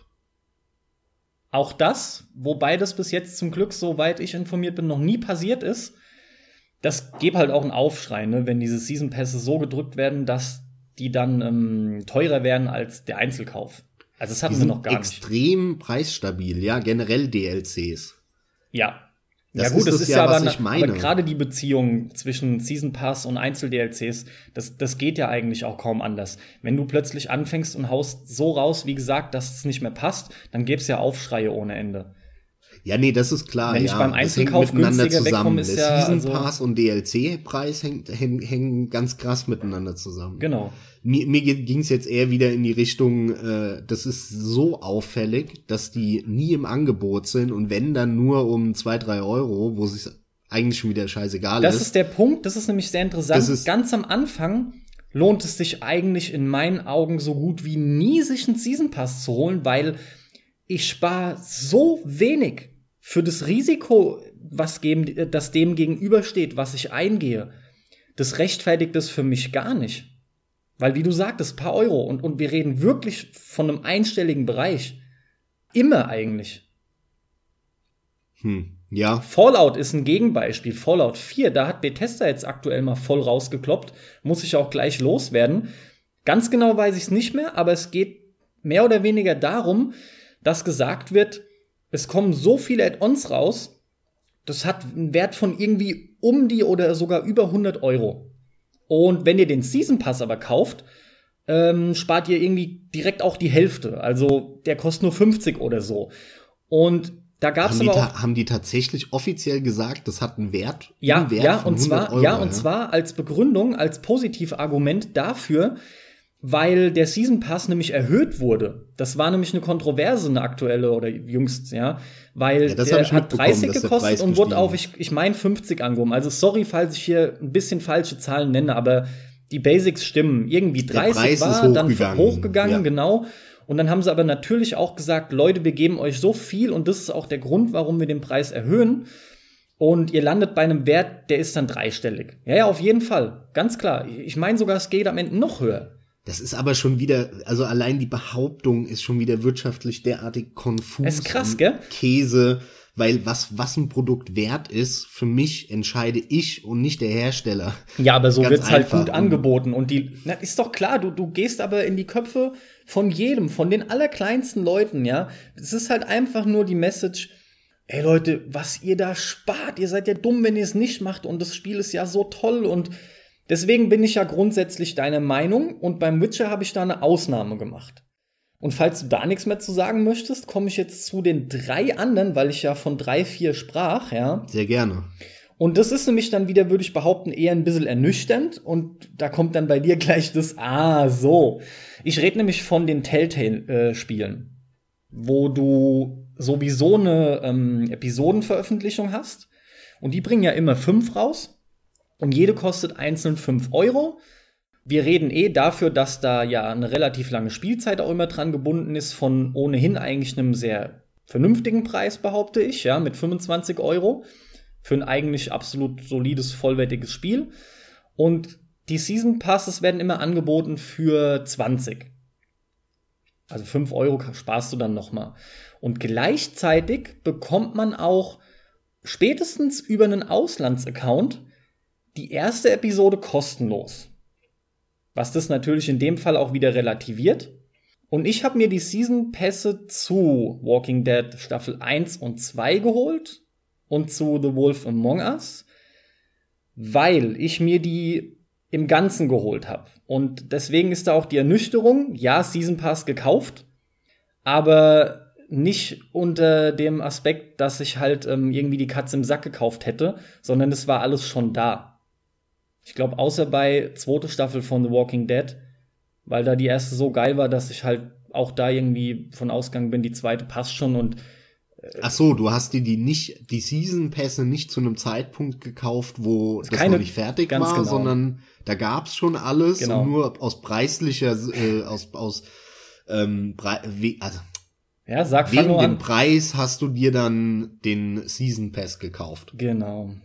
Speaker 1: Auch das, wobei das bis jetzt zum Glück, soweit ich informiert bin, noch nie passiert ist, das gäbe halt auch einen Aufschrei, ne, wenn diese Season Pässe so gedrückt werden, dass die dann ähm, teurer werden als der Einzelkauf. Also das hatten wir noch gar
Speaker 2: extrem nicht. Extrem preisstabil, ja, generell DLCs.
Speaker 1: Ja, das ja gut, ist das ist ja, aber, aber gerade die Beziehung zwischen Season Pass und Einzel-DLCs, das, das geht ja eigentlich auch kaum anders. Wenn du plötzlich anfängst und haust so raus, wie gesagt, dass es nicht mehr passt, dann gäbe es ja Aufschreie ohne Ende.
Speaker 2: Ja, nee, das ist klar.
Speaker 1: Wenn
Speaker 2: ich
Speaker 1: ja, beim Einzelkauf günstiger wegkomme, ist
Speaker 2: Der ja Season Pass also und DLC-Preis hängen, hängen, hängen ganz krass miteinander zusammen.
Speaker 1: Genau.
Speaker 2: Mir, mir ging es jetzt eher wieder in die Richtung, äh, das ist so auffällig, dass die nie im Angebot sind und wenn dann nur um zwei drei Euro, wo es eigentlich schon wieder scheißegal
Speaker 1: das ist. Das ist der Punkt, das ist nämlich sehr interessant. Ganz am Anfang lohnt es sich eigentlich in meinen Augen so gut wie nie, sich einen Season Pass zu holen, weil ich spare so wenig für das Risiko, was geben, das dem gegenübersteht, was ich eingehe, das rechtfertigt es für mich gar nicht. Weil, wie du sagtest, paar Euro und, und wir reden wirklich von einem einstelligen Bereich. Immer eigentlich.
Speaker 2: Hm, ja.
Speaker 1: Fallout ist ein Gegenbeispiel. Fallout 4, da hat Bethesda jetzt aktuell mal voll rausgekloppt. Muss ich auch gleich loswerden. Ganz genau weiß ich es nicht mehr, aber es geht mehr oder weniger darum, dass gesagt wird, es kommen so viele Add-ons raus, das hat einen Wert von irgendwie um die oder sogar über 100 Euro. Und wenn ihr den Season Pass aber kauft, ähm, spart ihr irgendwie direkt auch die Hälfte. Also der kostet nur 50 oder so. Und da gab es aber auch
Speaker 2: haben die tatsächlich offiziell gesagt, das hat einen Wert,
Speaker 1: ja,
Speaker 2: einen Wert
Speaker 1: ja, und zwar, Euro, ja, und ja? zwar als Begründung, als Positivargument dafür, weil der Season Pass nämlich erhöht wurde. Das war nämlich eine Kontroverse, eine aktuelle oder jüngst, ja, weil ja, der hat 30 gekostet und wurde auf, ich, ich meine, 50 angehoben. Also sorry, falls ich hier ein bisschen falsche Zahlen nenne, aber die Basics stimmen. Irgendwie 30 war dann hochgegangen, ja. genau. Und dann haben sie aber natürlich auch gesagt, Leute, wir geben euch so viel und das ist auch der Grund, warum wir den Preis erhöhen. Und ihr landet bei einem Wert, der ist dann dreistellig. Ja, ja, auf jeden Fall. Ganz klar. Ich meine sogar, es geht am Ende noch höher.
Speaker 2: Das ist aber schon wieder, also allein die Behauptung ist schon wieder wirtschaftlich derartig konfus.
Speaker 1: ist krass, gell?
Speaker 2: Käse, weil was, was ein Produkt wert ist, für mich entscheide ich und nicht der Hersteller.
Speaker 1: Ja, aber so Ganz wird's halt gut angeboten und die, na, ist doch klar, du, du gehst aber in die Köpfe von jedem, von den allerkleinsten Leuten, ja. Es ist halt einfach nur die Message, ey Leute, was ihr da spart, ihr seid ja dumm, wenn ihr es nicht macht und das Spiel ist ja so toll und deswegen bin ich ja grundsätzlich deiner Meinung und beim Witcher habe ich da eine Ausnahme gemacht. Und falls du da nichts mehr zu sagen möchtest, komme ich jetzt zu den drei anderen, weil ich ja von drei, vier sprach, ja.
Speaker 2: Sehr gerne.
Speaker 1: Und das ist nämlich dann wieder, würde ich behaupten, eher ein bisschen ernüchternd. Und da kommt dann bei dir gleich das, ah, so. Ich rede nämlich von den Telltale-Spielen, wo du sowieso eine ähm, Episodenveröffentlichung hast. Und die bringen ja immer fünf raus. Und jede kostet einzeln fünf Euro. Wir reden eh dafür, dass da ja eine relativ lange Spielzeit auch immer dran gebunden ist, von ohnehin eigentlich einem sehr vernünftigen Preis, behaupte ich, ja, mit 25 Euro für ein eigentlich absolut solides, vollwertiges Spiel. Und die Season Passes werden immer angeboten für 20. Also 5 Euro sparst du dann nochmal. Und gleichzeitig bekommt man auch spätestens über einen Auslandsaccount die erste Episode kostenlos. Was das natürlich in dem Fall auch wieder relativiert. Und ich habe mir die Season Pässe zu Walking Dead Staffel 1 und 2 geholt und zu The Wolf Among Us, weil ich mir die im Ganzen geholt habe. Und deswegen ist da auch die Ernüchterung, ja, Season Pass gekauft, aber nicht unter dem Aspekt, dass ich halt ähm, irgendwie die Katze im Sack gekauft hätte, sondern es war alles schon da. Ich glaube, außer bei zweite Staffel von The Walking Dead, weil da die erste so geil war, dass ich halt auch da irgendwie von ausgegangen bin, die zweite passt schon und
Speaker 2: Ach so, du hast dir die nicht, die Season Pässe nicht zu einem Zeitpunkt gekauft, wo das
Speaker 1: keine,
Speaker 2: noch nicht fertig war,
Speaker 1: genau.
Speaker 2: sondern da gab's schon alles
Speaker 1: Genau.
Speaker 2: und nur aus preislicher, äh, aus, aus, ähm, Pre we also
Speaker 1: ja, sag
Speaker 2: wegen dem
Speaker 1: an.
Speaker 2: Preis hast du dir dann den Season Pass gekauft.
Speaker 1: Genau.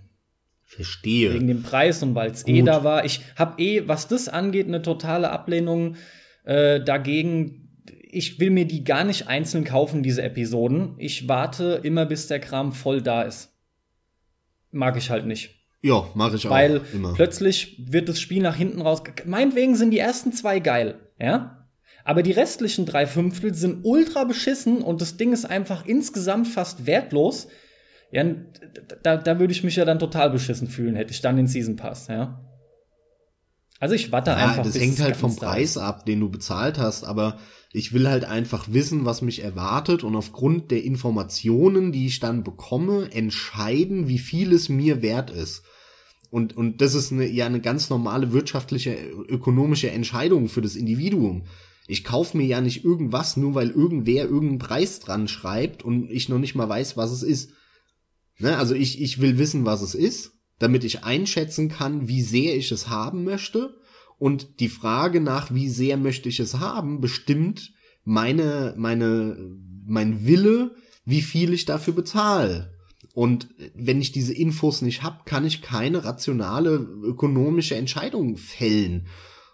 Speaker 2: Verstehe.
Speaker 1: Wegen dem Preis und weil es eh da war. Ich habe eh, was das angeht, eine totale Ablehnung äh, dagegen. Ich will mir die gar nicht einzeln kaufen, diese Episoden. Ich warte immer, bis der Kram voll da ist. Mag ich halt nicht.
Speaker 2: ja, mache ich
Speaker 1: Weil
Speaker 2: auch immer.
Speaker 1: plötzlich wird das Spiel nach hinten raus. Meinetwegen sind die ersten zwei geil, ja? Aber die restlichen drei Fünftel sind ultra beschissen und das Ding ist einfach insgesamt fast wertlos. Ja, da, da würde ich mich ja dann total beschissen fühlen, hätte ich dann den Season Pass, ja. Also ich warte
Speaker 2: Ja,
Speaker 1: einfach.
Speaker 2: das hängt halt vom Preis ab, den du bezahlt hast, aber ich will halt einfach wissen, was mich erwartet und aufgrund der Informationen, die ich dann bekomme, entscheiden, wie viel es mir wert ist. Und, und das ist eine, ja eine ganz normale wirtschaftliche, ökonomische Entscheidung für das Individuum. Ich kaufe mir ja nicht irgendwas, nur weil irgendwer irgendeinen Preis dran schreibt und ich noch nicht mal weiß, was es ist. Ne? Also ich, ich will wissen, was es ist, damit ich einschätzen kann, wie sehr ich es haben möchte. Und die Frage nach, wie sehr möchte ich es haben, bestimmt meine, meine, mein Wille, wie viel ich dafür bezahle. Und wenn ich diese Infos nicht habe, kann ich keine rationale ökonomische Entscheidung fällen.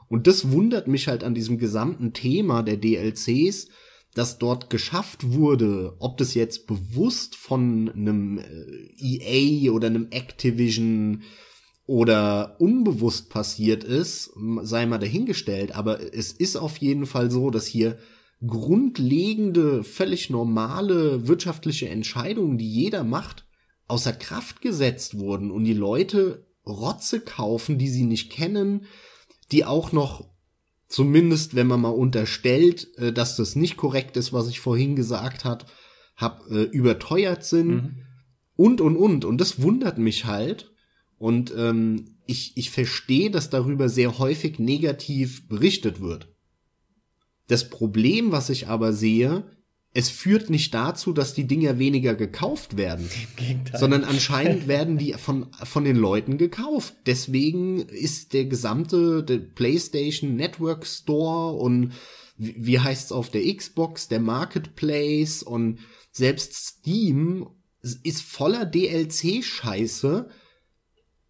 Speaker 2: Und das wundert mich halt an diesem gesamten Thema der DLCs, dass dort geschafft wurde, ob das jetzt bewusst von einem äh, EA oder einem Activision oder unbewusst passiert ist, sei mal dahingestellt, aber es ist auf jeden Fall so, dass hier grundlegende, völlig normale wirtschaftliche Entscheidungen, die jeder macht, außer Kraft gesetzt wurden und die Leute Rotze kaufen, die sie nicht kennen, die auch noch zumindest, wenn man mal unterstellt, äh, dass das nicht korrekt ist, was ich vorhin gesagt hat, hab äh, überteuert sind
Speaker 1: Mhm.
Speaker 2: und und und und das wundert mich halt und ähm, ich ich verstehe, dass darüber sehr häufig negativ berichtet wird. Das Problem, was ich aber sehe, es führt nicht dazu, dass die Dinger weniger gekauft werden sondern anscheinend werden die von, von den Leuten gekauft. Deswegen ist der gesamte der PlayStation Network Store und wie wie heißt's auf der Xbox, der Marketplace und selbst Steam ist voller DLC-Scheiße,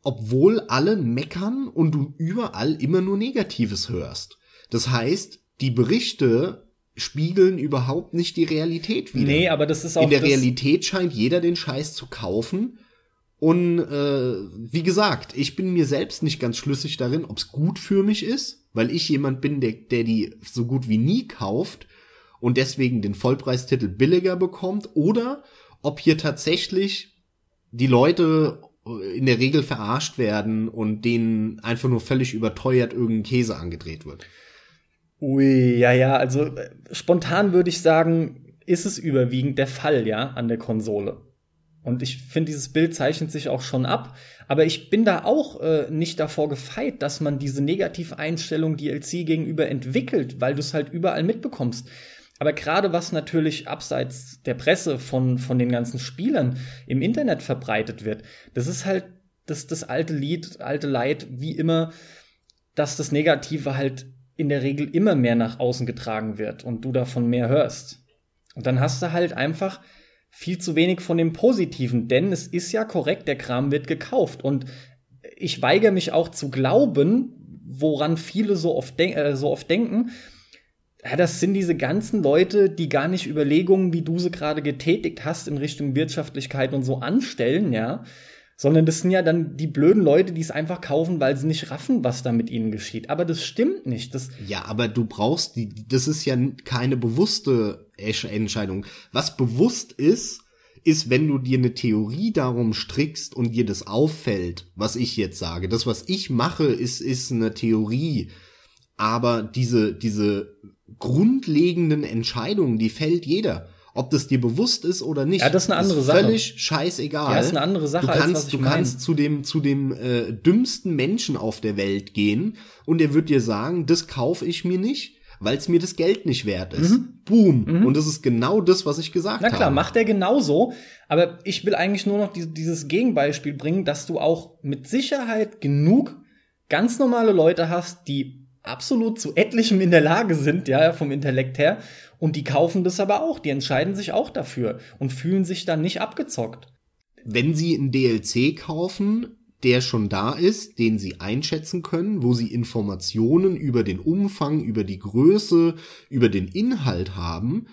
Speaker 2: obwohl alle meckern und du überall immer nur Negatives hörst. Das heißt, die Berichte spiegeln überhaupt nicht die Realität wider
Speaker 1: nee, aber das ist auch
Speaker 2: in der Realität scheint jeder den Scheiß zu kaufen. Und äh, wie gesagt, ich bin mir selbst nicht ganz schlüssig darin, ob es gut für mich ist, weil ich jemand bin, der, der die so gut wie nie kauft und deswegen den Vollpreistitel billiger bekommt, oder ob hier tatsächlich die Leute in der Regel verarscht werden und denen einfach nur völlig überteuert irgendein Käse angedreht wird.
Speaker 1: Ui, ja, ja, also äh, spontan würde ich sagen, ist es überwiegend der Fall, ja, an der Konsole. Und ich finde, dieses Bild zeichnet sich auch schon ab. Aber ich bin da auch äh, nicht davor gefeit, dass man diese Negativeinstellung DLC gegenüber entwickelt, weil du es halt überall mitbekommst. Aber gerade was natürlich abseits der Presse von, von den ganzen Spielern im Internet verbreitet wird, das ist halt das, das alte Lied, alte Leid, wie immer, dass das Negative halt in der Regel immer mehr nach außen getragen wird und du davon mehr hörst. Und dann hast du halt einfach viel zu wenig von dem Positiven, denn es ist ja korrekt, der Kram wird gekauft. Und ich weigere mich auch zu glauben, woran viele so oft, äh, so oft denken, ja, das sind diese ganzen Leute, die gar nicht Überlegungen, wie du sie gerade getätigt hast, in Richtung Wirtschaftlichkeit und so anstellen, ja. Sondern das sind ja dann die blöden Leute, die es einfach kaufen, weil sie nicht raffen, was da mit ihnen geschieht. Aber das stimmt nicht. Das
Speaker 2: ja, aber du brauchst die, das ist ja keine bewusste Entscheidung. Was bewusst ist, ist, wenn du dir eine Theorie darum strickst und dir das auffällt, was ich jetzt sage. Das, was ich mache, ist, ist eine Theorie. Aber diese, diese grundlegenden Entscheidungen, die fällt jeder. Ob das dir bewusst ist oder nicht.
Speaker 1: Ja, das ist eine andere ist Sache.
Speaker 2: Völlig scheißegal. Ja,
Speaker 1: das ist eine andere Sache.
Speaker 2: Du kannst, als du kannst zu dem, zu dem äh, dümmsten Menschen auf der Welt gehen und er wird dir sagen, das kaufe ich mir nicht, weil es mir das Geld nicht wert ist. Mhm. Boom. Mhm. Und das ist genau das, was ich gesagt habe.
Speaker 1: Na klar, habe. macht er genauso. Aber ich will eigentlich nur noch dieses Gegenbeispiel bringen, dass du auch mit Sicherheit genug ganz normale Leute hast, die absolut zu etlichem in der Lage sind, ja, vom Intellekt her. Und die kaufen das aber auch. Die entscheiden sich auch dafür und fühlen sich dann nicht abgezockt.
Speaker 2: Wenn sie einen DLC kaufen, der schon da ist, den sie einschätzen können, wo sie Informationen über den Umfang, über die Größe, über den Inhalt haben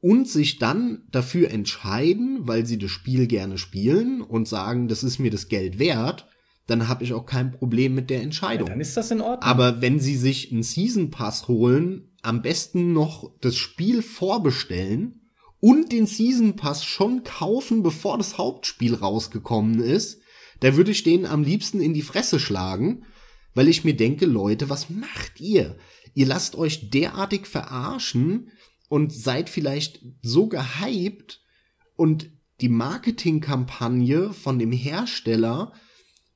Speaker 2: und sich dann dafür entscheiden, weil sie das Spiel gerne spielen und sagen, das ist mir das Geld wert, dann habe ich auch kein Problem mit der Entscheidung. Ja,
Speaker 1: dann ist das in Ordnung.
Speaker 2: Aber wenn sie sich einen Season Pass holen, am besten noch das Spiel vorbestellen und den Season Pass schon kaufen, bevor das Hauptspiel rausgekommen ist, da würde ich denen am liebsten in die Fresse schlagen, weil ich mir denke, Leute, was macht ihr? Ihr lasst euch derartig verarschen und seid vielleicht so gehypt und die Marketingkampagne von dem Hersteller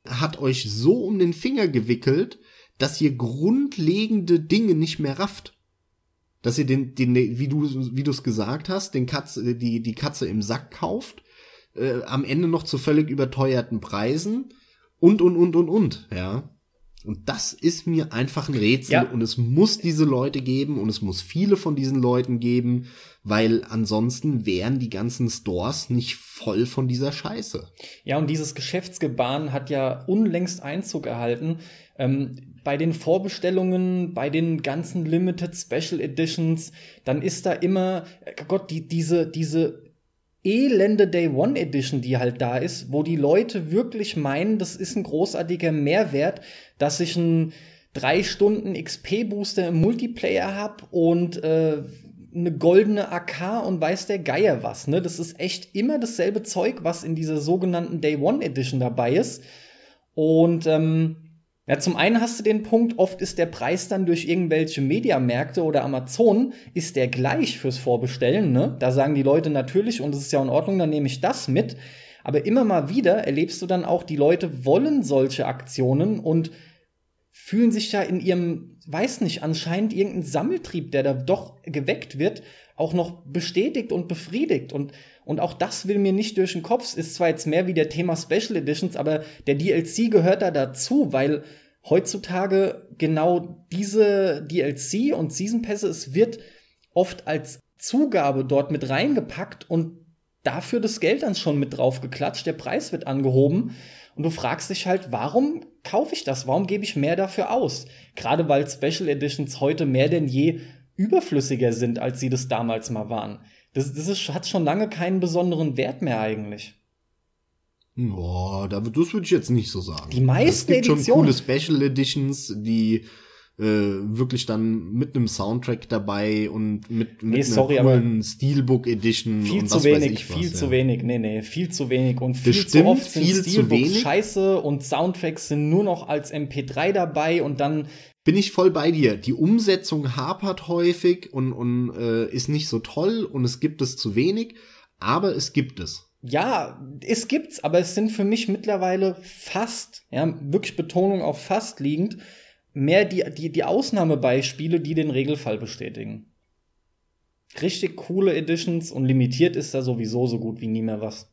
Speaker 2: hat euch so um den Finger gewickelt, dass ihr grundlegende Dinge nicht mehr rafft. Dass ihr den, den wie du wie du es gesagt hast, den Katze, die die Katze im Sack kauft, äh, am Ende noch zu völlig überteuerten Preisen und und und und und, ja. Und das ist mir einfach ein Rätsel ja. und es muss diese Leute geben und es muss viele von diesen Leuten geben, weil ansonsten wären die ganzen Stores nicht voll von dieser Scheiße.
Speaker 1: Ja, und dieses Geschäftsgebaren hat ja unlängst Einzug erhalten. Ähm, bei den Vorbestellungen, bei den ganzen Limited Special Editions, dann ist da immer, äh, Gott, die, diese, diese elende Day One Edition, die halt da ist, wo die Leute wirklich meinen, das ist ein großartiger Mehrwert, dass ich einen drei Stunden XP-Booster im Multiplayer hab und äh, eine goldene AK und weiß der Geier was. Ne? Das ist echt immer dasselbe Zeug, was in dieser sogenannten Day One Edition dabei ist. Und ähm, ja, zum einen hast du den Punkt, oft ist der Preis dann durch irgendwelche Mediamärkte oder Amazon, ist der gleich fürs Vorbestellen. Ne? Da sagen die Leute natürlich, und es ist ja in Ordnung, dann nehme ich das mit. Aber immer mal wieder erlebst du dann auch, die Leute wollen solche Aktionen und fühlen sich ja in ihrem, weiß nicht, anscheinend irgendein Sammeltrieb, der da doch geweckt wird, auch noch bestätigt und befriedigt. Und, und auch das will mir nicht durch den Kopf. Ist zwar jetzt mehr wie der Thema Special Editions, aber der DLC gehört da dazu, weil heutzutage genau diese DLC und Season Pässe, es wird oft als Zugabe dort mit reingepackt und dafür das Geld dann schon mit drauf geklatscht, der Preis wird angehoben und du fragst dich halt, warum kaufe ich das? Warum gebe ich mehr dafür aus? Gerade weil Special Editions heute mehr denn je überflüssiger sind, als sie das damals mal waren. Das, das ist, hat schon lange keinen besonderen Wert mehr eigentlich.
Speaker 2: Boah, das würde ich jetzt nicht so sagen.
Speaker 1: Die meisten.
Speaker 2: Es gibt Editionen. schon coole Special Editions, die äh, wirklich dann mit einem Soundtrack dabei und mit, mit
Speaker 1: Nee,
Speaker 2: einer
Speaker 1: sorry,
Speaker 2: coolen Steelbook Edition
Speaker 1: Viel zu wenig, viel
Speaker 2: was,
Speaker 1: zu
Speaker 2: ja.
Speaker 1: wenig, nee, nee, viel zu wenig und viel
Speaker 2: stimmt,
Speaker 1: zu oft sind
Speaker 2: viel zu
Speaker 1: Steelbooks
Speaker 2: wenig.
Speaker 1: scheiße und Soundtracks sind nur noch als MP3 dabei und dann
Speaker 2: Bin ich voll bei dir. Die Umsetzung hapert häufig und, und äh, ist nicht so toll und es gibt es zu wenig, aber es gibt es.
Speaker 1: Ja, es gibt's, aber es sind für mich mittlerweile fast, ja, wirklich Betonung auf fast liegend, mehr die, die, die Ausnahmebeispiele, die den Regelfall bestätigen. Richtig coole Editions und limitiert ist da sowieso so gut wie nie mehr was.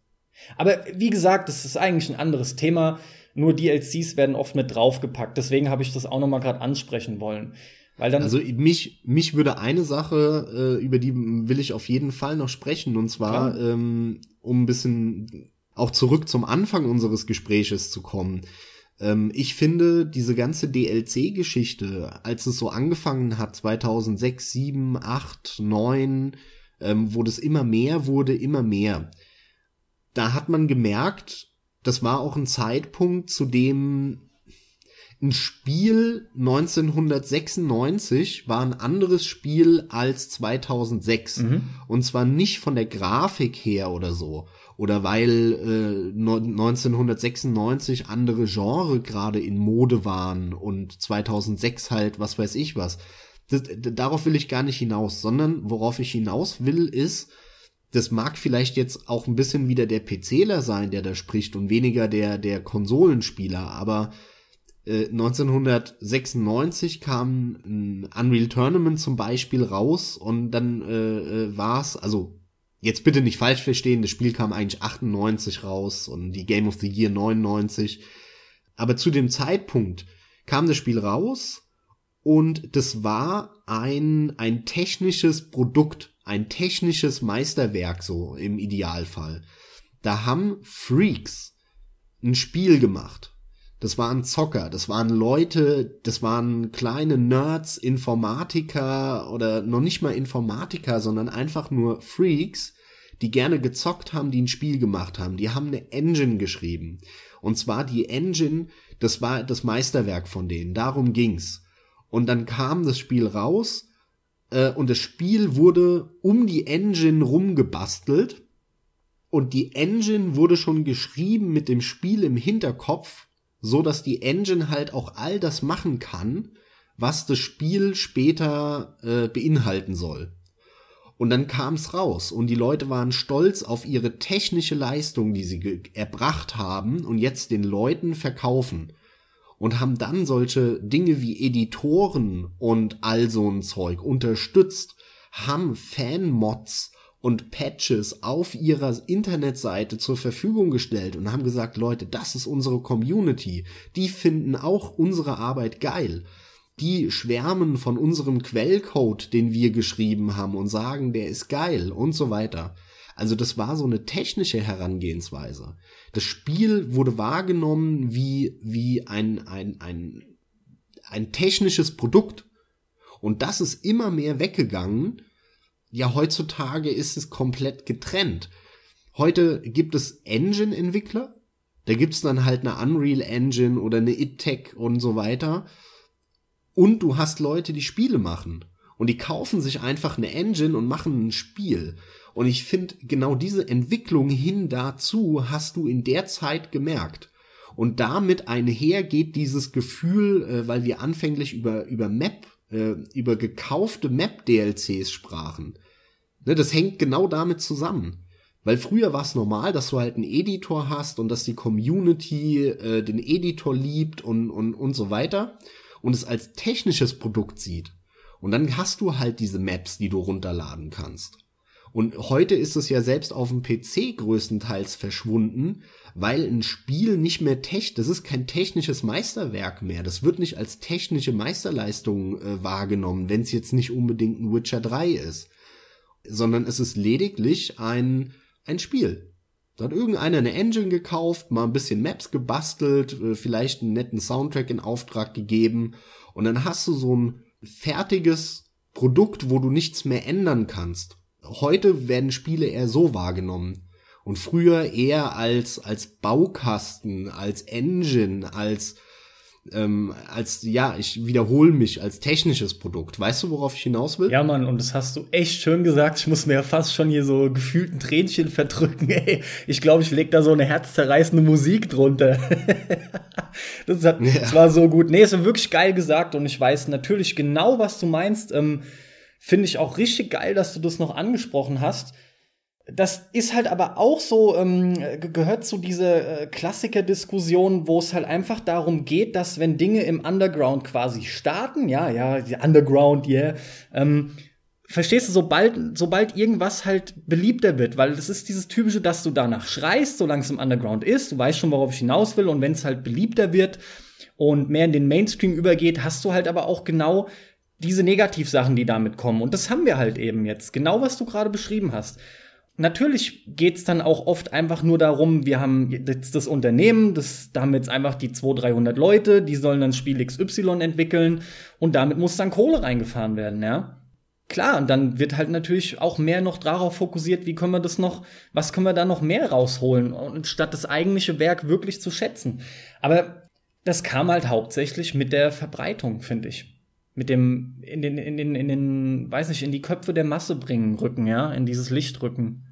Speaker 1: Aber wie gesagt, das ist eigentlich ein anderes Thema. Nur DLCs werden oft mit draufgepackt. Deswegen habe ich das auch noch mal gerade ansprechen wollen. Weil dann
Speaker 2: Also mich, mich würde eine Sache, äh, über die will ich auf jeden Fall noch sprechen, und zwar,
Speaker 1: Klar.
Speaker 2: ähm, um ein bisschen auch zurück zum Anfang unseres Gespräches zu kommen. Ähm, ich finde, diese ganze DLC-Geschichte, als es so angefangen hat, 2006, 7, 8, 9, ähm, wo das immer mehr wurde, immer mehr, da hat man gemerkt, das war auch ein Zeitpunkt, zu dem ein Spiel 1996 war ein anderes Spiel als 2006.
Speaker 1: Mhm.
Speaker 2: Und zwar nicht von der Grafik her oder so. Oder weil äh, no- 1996 andere Genre gerade in Mode waren und 2006 halt was weiß ich was. Das, darauf will ich gar nicht hinaus, sondern worauf ich hinaus will ist, das mag vielleicht jetzt auch ein bisschen wieder der PCler sein, der da spricht und weniger der, der Konsolenspieler, aber äh, 1996 kam ein Unreal Tournament zum Beispiel raus und dann äh, äh, war's, also jetzt bitte nicht falsch verstehen, das Spiel kam eigentlich 98 raus und die Game of the Year 99, aber zu dem Zeitpunkt kam das Spiel raus und das war ein, ein technisches Produkt, ein technisches Meisterwerk so im Idealfall. Da haben Freaks ein Spiel gemacht. Das waren Zocker, das waren Leute, das waren kleine Nerds, Informatiker oder noch nicht mal Informatiker, sondern einfach nur Freaks, die gerne gezockt haben, die ein Spiel gemacht haben. Die haben eine Engine geschrieben. Und zwar die Engine, das war das Meisterwerk von denen. Darum ging's. Und dann kam das Spiel raus äh, und das Spiel wurde um die Engine rumgebastelt. Und die Engine wurde schon geschrieben mit dem Spiel im Hinterkopf, so dass die Engine halt auch all das machen kann, was das Spiel später äh, beinhalten soll. Und dann kam's raus. Und die Leute waren stolz auf ihre technische Leistung, die sie erbracht haben und jetzt den Leuten verkaufen und haben dann solche Dinge wie Editoren und all so ein Zeug unterstützt, haben Fan-Mods und Patches auf ihrer Internetseite zur Verfügung gestellt und haben gesagt, Leute, das ist unsere Community. Die finden auch unsere Arbeit geil. Die schwärmen von unserem Quellcode, den wir geschrieben haben und sagen, der ist geil und so weiter. Also das war so eine technische Herangehensweise. Das Spiel wurde wahrgenommen wie, wie ein, ein, ein, ein technisches Produkt. Und das ist immer mehr weggegangen. Ja, heutzutage ist es komplett getrennt. Heute gibt es Engine-Entwickler. Da gibt's dann halt eine Unreal Engine oder eine ITech und so weiter. Und du hast Leute, die Spiele machen. Und die kaufen sich einfach eine Engine und machen ein Spiel. Und ich finde, genau diese Entwicklung hin dazu hast du in der Zeit gemerkt. Und damit einher geht dieses Gefühl, äh, weil wir anfänglich über, über Map, äh, über gekaufte Map-DLCs sprachen. Ne, das hängt genau damit zusammen. Weil früher war es normal, dass du halt einen Editor hast und dass die Community äh, den Editor liebt und, und, und so weiter und es als technisches Produkt sieht. Und dann hast du halt diese Maps, die du runterladen kannst. Und heute ist es ja selbst auf dem PC größtenteils verschwunden, weil ein Spiel nicht mehr tech, das ist kein technisches Meisterwerk mehr. Das wird nicht als technische Meisterleistung äh, wahrgenommen, wenn es jetzt nicht unbedingt ein Witcher 3 ist. Sondern es ist lediglich ein, ein Spiel. Da hat irgendeiner eine Engine gekauft, mal ein bisschen Maps gebastelt, äh, vielleicht einen netten Soundtrack in Auftrag gegeben und dann hast du so ein fertiges Produkt, wo du nichts mehr ändern kannst. Heute werden Spiele eher so wahrgenommen und früher eher als als Baukasten, als Engine, als ähm, als, ja, ich wiederhole mich, als technisches Produkt. Weißt du, worauf ich hinaus will?
Speaker 1: Ja, Mann, und das hast du echt schön gesagt. Ich muss mir ja fast schon hier so gefühlten Tränchen verdrücken. Ey, ich glaube, ich leg da so eine herzzerreißende Musik drunter. das, hat, ja. das war so gut. Nee, es war wirklich geil gesagt und ich weiß natürlich genau, was du meinst. Ähm, Finde ich auch richtig geil, dass du das noch angesprochen hast. Das ist halt aber auch so, ähm, gehört zu dieser äh, Klassiker-Diskussion, wo es halt einfach darum geht, dass wenn Dinge im Underground quasi starten, ja, ja, Underground, yeah, ähm, verstehst du, sobald, sobald irgendwas halt beliebter wird, weil das ist dieses typische, dass du danach schreist, solange es im Underground ist, du weißt schon, worauf ich hinaus will, und wenn es halt beliebter wird und mehr in den Mainstream übergeht, hast du halt aber auch genau diese Negativsachen, die damit kommen. Und das haben wir halt eben jetzt. Genau, was du gerade beschrieben hast. Natürlich geht's dann auch oft einfach nur darum, wir haben jetzt das Unternehmen, das, da haben jetzt einfach die 200, 300 Leute, die sollen dann Spiel XY entwickeln und damit muss dann Kohle reingefahren werden, ja. Klar, und dann wird halt natürlich auch mehr noch darauf fokussiert, wie können wir das noch, was können wir da noch mehr rausholen, statt das eigentliche Werk wirklich zu schätzen. Aber das kam halt hauptsächlich mit der Verbreitung, finde ich. Mit dem, in den, in den, in den, weiß nicht, in die Köpfe der Masse bringen, rücken, ja, in dieses Licht rücken.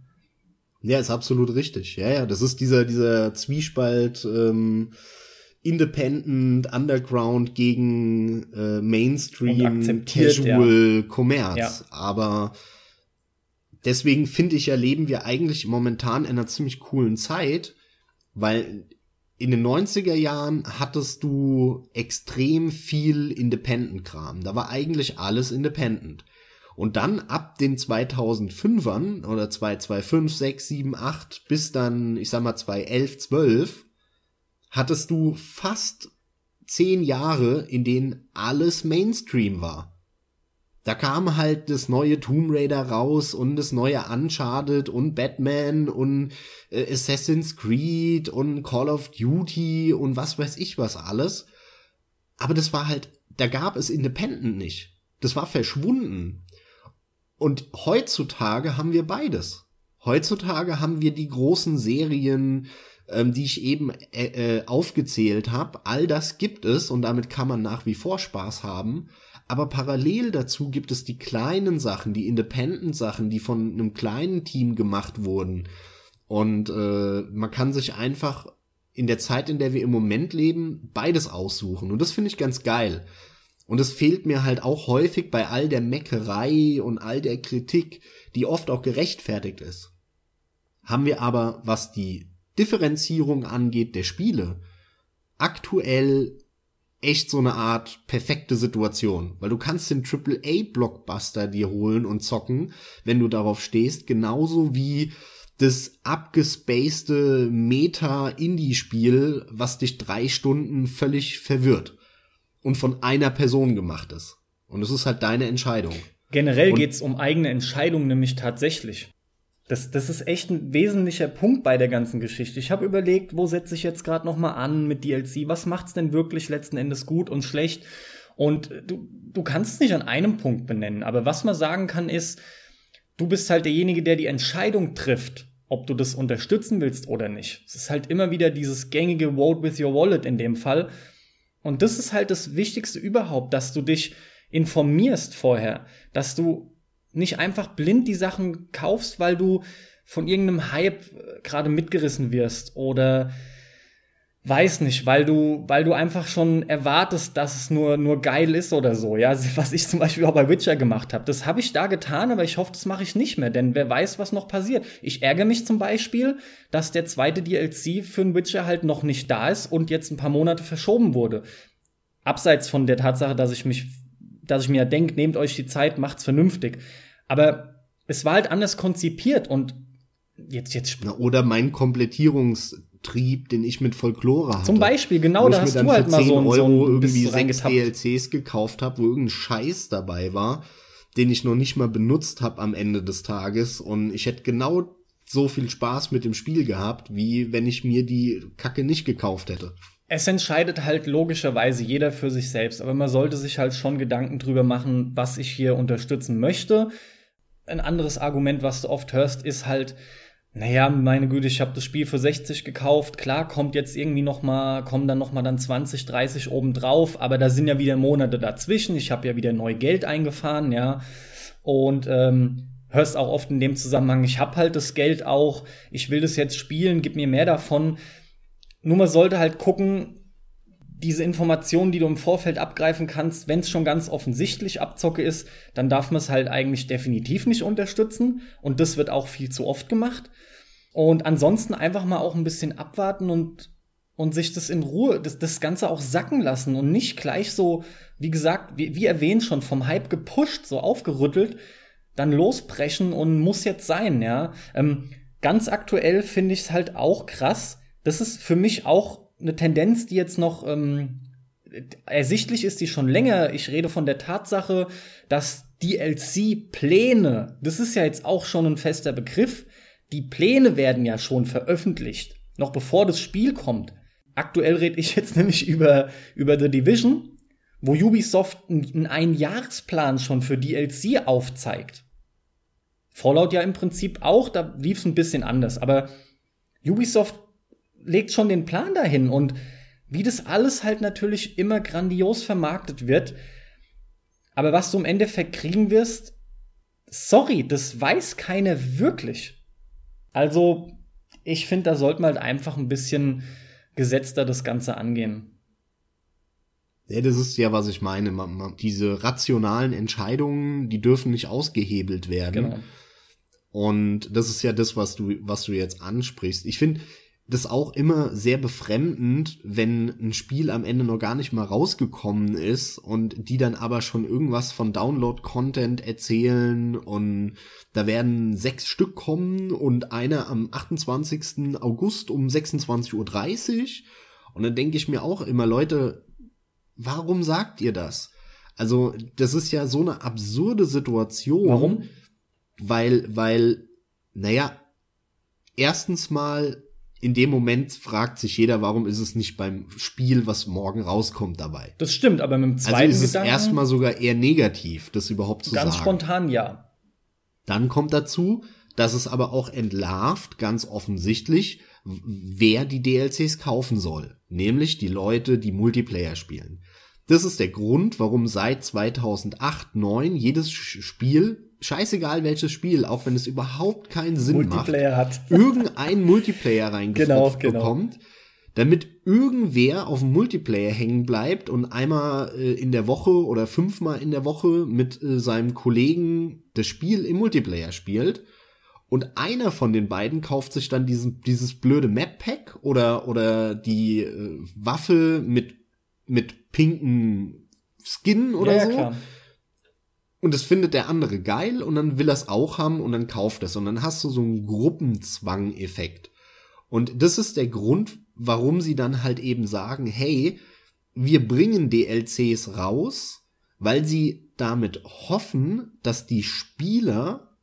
Speaker 2: Ja, ist absolut richtig. Ja, ja, das ist dieser, dieser Zwiespalt ähm, Independent, Underground gegen äh, Mainstream, Casual ja. Commerce. Ja. Aber deswegen finde ich, erleben wir eigentlich momentan in einer ziemlich coolen Zeit, weil in den 90er Jahren hattest du extrem viel Independent-Kram. Da war eigentlich alles Independent. Und dann ab den 2005ern oder 2005, 6, 7, 8 bis dann, ich sag mal 2011, 12, hattest du fast zehn Jahre, in denen alles Mainstream war. Da kam halt das neue Tomb Raider raus und das neue Uncharted und Batman und äh, Assassin's Creed und Call of Duty und was weiß ich was alles. Aber das war halt, da gab es Independent nicht. Das war verschwunden. Und heutzutage haben wir beides. Heutzutage haben wir die großen Serien, ähm, die ich eben äh, äh, aufgezählt habe. All das gibt es und damit kann man nach wie vor Spaß haben. Aber parallel dazu gibt es die kleinen Sachen, die Independent-Sachen, die von einem kleinen Team gemacht wurden. Und äh, man kann sich einfach in der Zeit, in der wir im Moment leben, beides aussuchen. Und das finde ich ganz geil. Und es fehlt mir halt auch häufig bei all der Meckerei und all der Kritik, die oft auch gerechtfertigt ist. Haben wir aber, was die Differenzierung angeht der Spiele, aktuell echt so eine Art perfekte Situation, weil du kannst den AAA Blockbuster dir holen und zocken, wenn du darauf stehst, genauso wie das abgespacede Meta-Indie-Spiel, was dich drei Stunden völlig verwirrt und von einer Person gemacht ist. Und es ist halt deine Entscheidung.
Speaker 1: Generell und geht's um eigene Entscheidungen nämlich tatsächlich. Das, das ist echt ein wesentlicher Punkt bei der ganzen Geschichte. Ich habe überlegt, wo setze ich jetzt gerade noch mal an mit DLC? Was macht's denn wirklich letzten Endes gut und schlecht? Und du, du kannst es nicht an einem Punkt benennen, aber was man sagen kann ist, du bist halt derjenige, der die Entscheidung trifft, ob du das unterstützen willst oder nicht. Es ist halt immer wieder dieses gängige Vote with your wallet in dem Fall. Und das ist halt das Wichtigste überhaupt, dass du dich informierst vorher, dass du nicht einfach blind die Sachen kaufst, weil du von irgendeinem Hype äh, gerade mitgerissen wirst oder weiß nicht, weil du, weil du einfach schon erwartest, dass es nur, nur geil ist oder so, ja, was ich zum Beispiel auch bei Witcher gemacht habe. Das habe ich da getan, aber ich hoffe, das mache ich nicht mehr, denn wer weiß, was noch passiert. Ich ärgere mich zum Beispiel, dass der zweite DLC für den Witcher halt noch nicht da ist und jetzt ein paar Monate verschoben wurde. Abseits von der Tatsache, dass ich mich, dass ich mir denke, nehmt euch die Zeit, macht's vernünftig. Aber es war halt anders konzipiert und jetzt, jetzt.
Speaker 2: Na, oder mein Komplettierungstrieb, den ich mit Folklore hatte.
Speaker 1: Zum Beispiel, genau, da hast du halt mal so,
Speaker 2: Euro so ein irgendwie sechs DLCs gekauft habe, wo irgendein Scheiß dabei war, den ich noch nicht mal benutzt habe am Ende des Tages und ich hätte genau so viel Spaß mit dem Spiel gehabt, wie wenn ich mir die Kacke nicht gekauft hätte.
Speaker 1: Es entscheidet halt logischerweise jeder für sich selbst, aber man sollte sich halt schon Gedanken drüber machen, was ich hier unterstützen möchte. Ein anderes Argument, was du oft hörst, ist halt, naja, meine Güte, ich habe das Spiel für 60 gekauft. Klar, kommt jetzt irgendwie noch mal, kommen dann noch mal dann 20, 30 oben drauf, aber da sind ja wieder Monate dazwischen. Ich habe ja wieder neu Geld eingefahren, ja. Und ähm, hörst auch oft in dem Zusammenhang, ich habe halt das Geld auch, ich will das jetzt spielen, gib mir mehr davon. Nur man sollte halt gucken, diese Informationen, die du im Vorfeld abgreifen kannst, wenn es schon ganz offensichtlich Abzocke ist, dann darf man es halt eigentlich definitiv nicht unterstützen. Und das wird auch viel zu oft gemacht. Und ansonsten einfach mal auch ein bisschen abwarten und, und sich das in Ruhe, das, das Ganze auch sacken lassen und nicht gleich so, wie gesagt, wie, wie erwähnt schon, vom Hype gepusht, so aufgerüttelt, dann losbrechen und muss jetzt sein, ja. Ähm, ganz aktuell finde ich es halt auch krass. Das ist für mich auch eine Tendenz, die jetzt noch ähm, ersichtlich ist, die schon länger. Ich rede von der Tatsache, dass DLC-Pläne, das ist ja jetzt auch schon ein fester Begriff, die Pläne werden ja schon veröffentlicht, noch bevor das Spiel kommt. Aktuell rede ich jetzt nämlich über, über The Division, wo Ubisoft einen Einjahresplan schon für DLC aufzeigt. Fallout ja im Prinzip auch, da lief es ein bisschen anders, aber Ubisoft legt schon den Plan dahin und wie das alles halt natürlich immer grandios vermarktet wird. Aber was du im Endeffekt kriegen wirst, sorry, das weiß keiner wirklich. Also, ich finde, da sollte man halt einfach ein bisschen gesetzter das Ganze angehen.
Speaker 2: Ja, das ist ja, was ich meine. diese rationalen Entscheidungen, die dürfen nicht ausgehebelt werden. Genau. Und das ist ja das, was du, was du jetzt ansprichst. Ich finde, das auch immer sehr befremdend, wenn ein Spiel am Ende noch gar nicht mal rausgekommen ist und die dann aber schon irgendwas von Download-Content erzählen und da werden sechs Stück kommen und einer am 28. August um 26.30 Uhr. Und dann denke ich mir auch immer, Leute, warum sagt ihr das? Also, das ist ja so eine absurde Situation.
Speaker 1: Warum?
Speaker 2: Weil, weil, naja, erstens mal in dem Moment fragt sich jeder, warum ist es nicht beim Spiel, was morgen rauskommt, dabei.
Speaker 1: Das stimmt, aber mit dem
Speaker 2: zweiten Also ist es Gedanken, erstmal sogar eher negativ, das überhaupt zu
Speaker 1: ganz
Speaker 2: sagen.
Speaker 1: Ganz spontan, ja.
Speaker 2: Dann kommt dazu, dass es aber auch entlarvt, ganz offensichtlich, wer die DLCs kaufen soll. Nämlich die Leute, die Multiplayer spielen. Das ist der Grund, warum seit 2008, 2009 jedes Spiel scheißegal welches Spiel, auch wenn es überhaupt keinen Sinn
Speaker 1: Multiplayer
Speaker 2: macht,
Speaker 1: hat.
Speaker 2: irgendein Multiplayer reingefropft
Speaker 1: genau, genau.
Speaker 2: bekommt, damit irgendwer auf dem Multiplayer hängen bleibt und einmal äh, in der Woche oder fünfmal in der Woche mit äh, seinem Kollegen das Spiel im Multiplayer spielt. Und einer von den beiden kauft sich dann diesen, dieses blöde Map-Pack oder, oder die äh, Waffe mit, mit pinken Skin oder ja, so. Klar und das findet der andere geil und dann will er es auch haben und dann kauft es. Und dann hast du so einen Gruppenzwang-Effekt. Und das ist der Grund, warum sie dann halt eben sagen, hey, wir bringen DLCs raus, weil sie damit hoffen, dass die Spieler,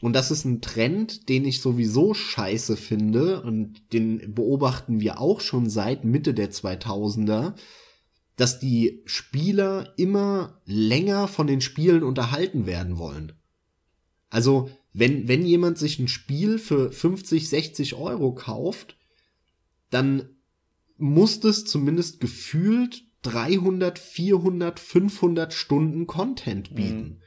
Speaker 2: und das ist ein Trend, den ich sowieso scheiße finde, und den beobachten wir auch schon seit Mitte der 2000er, dass die Spieler immer länger von den Spielen unterhalten werden wollen. Also, wenn, wenn jemand sich ein Spiel für 50, 60 Euro kauft, dann muss das zumindest gefühlt 300, 400, 500 Stunden Content bieten. Mhm.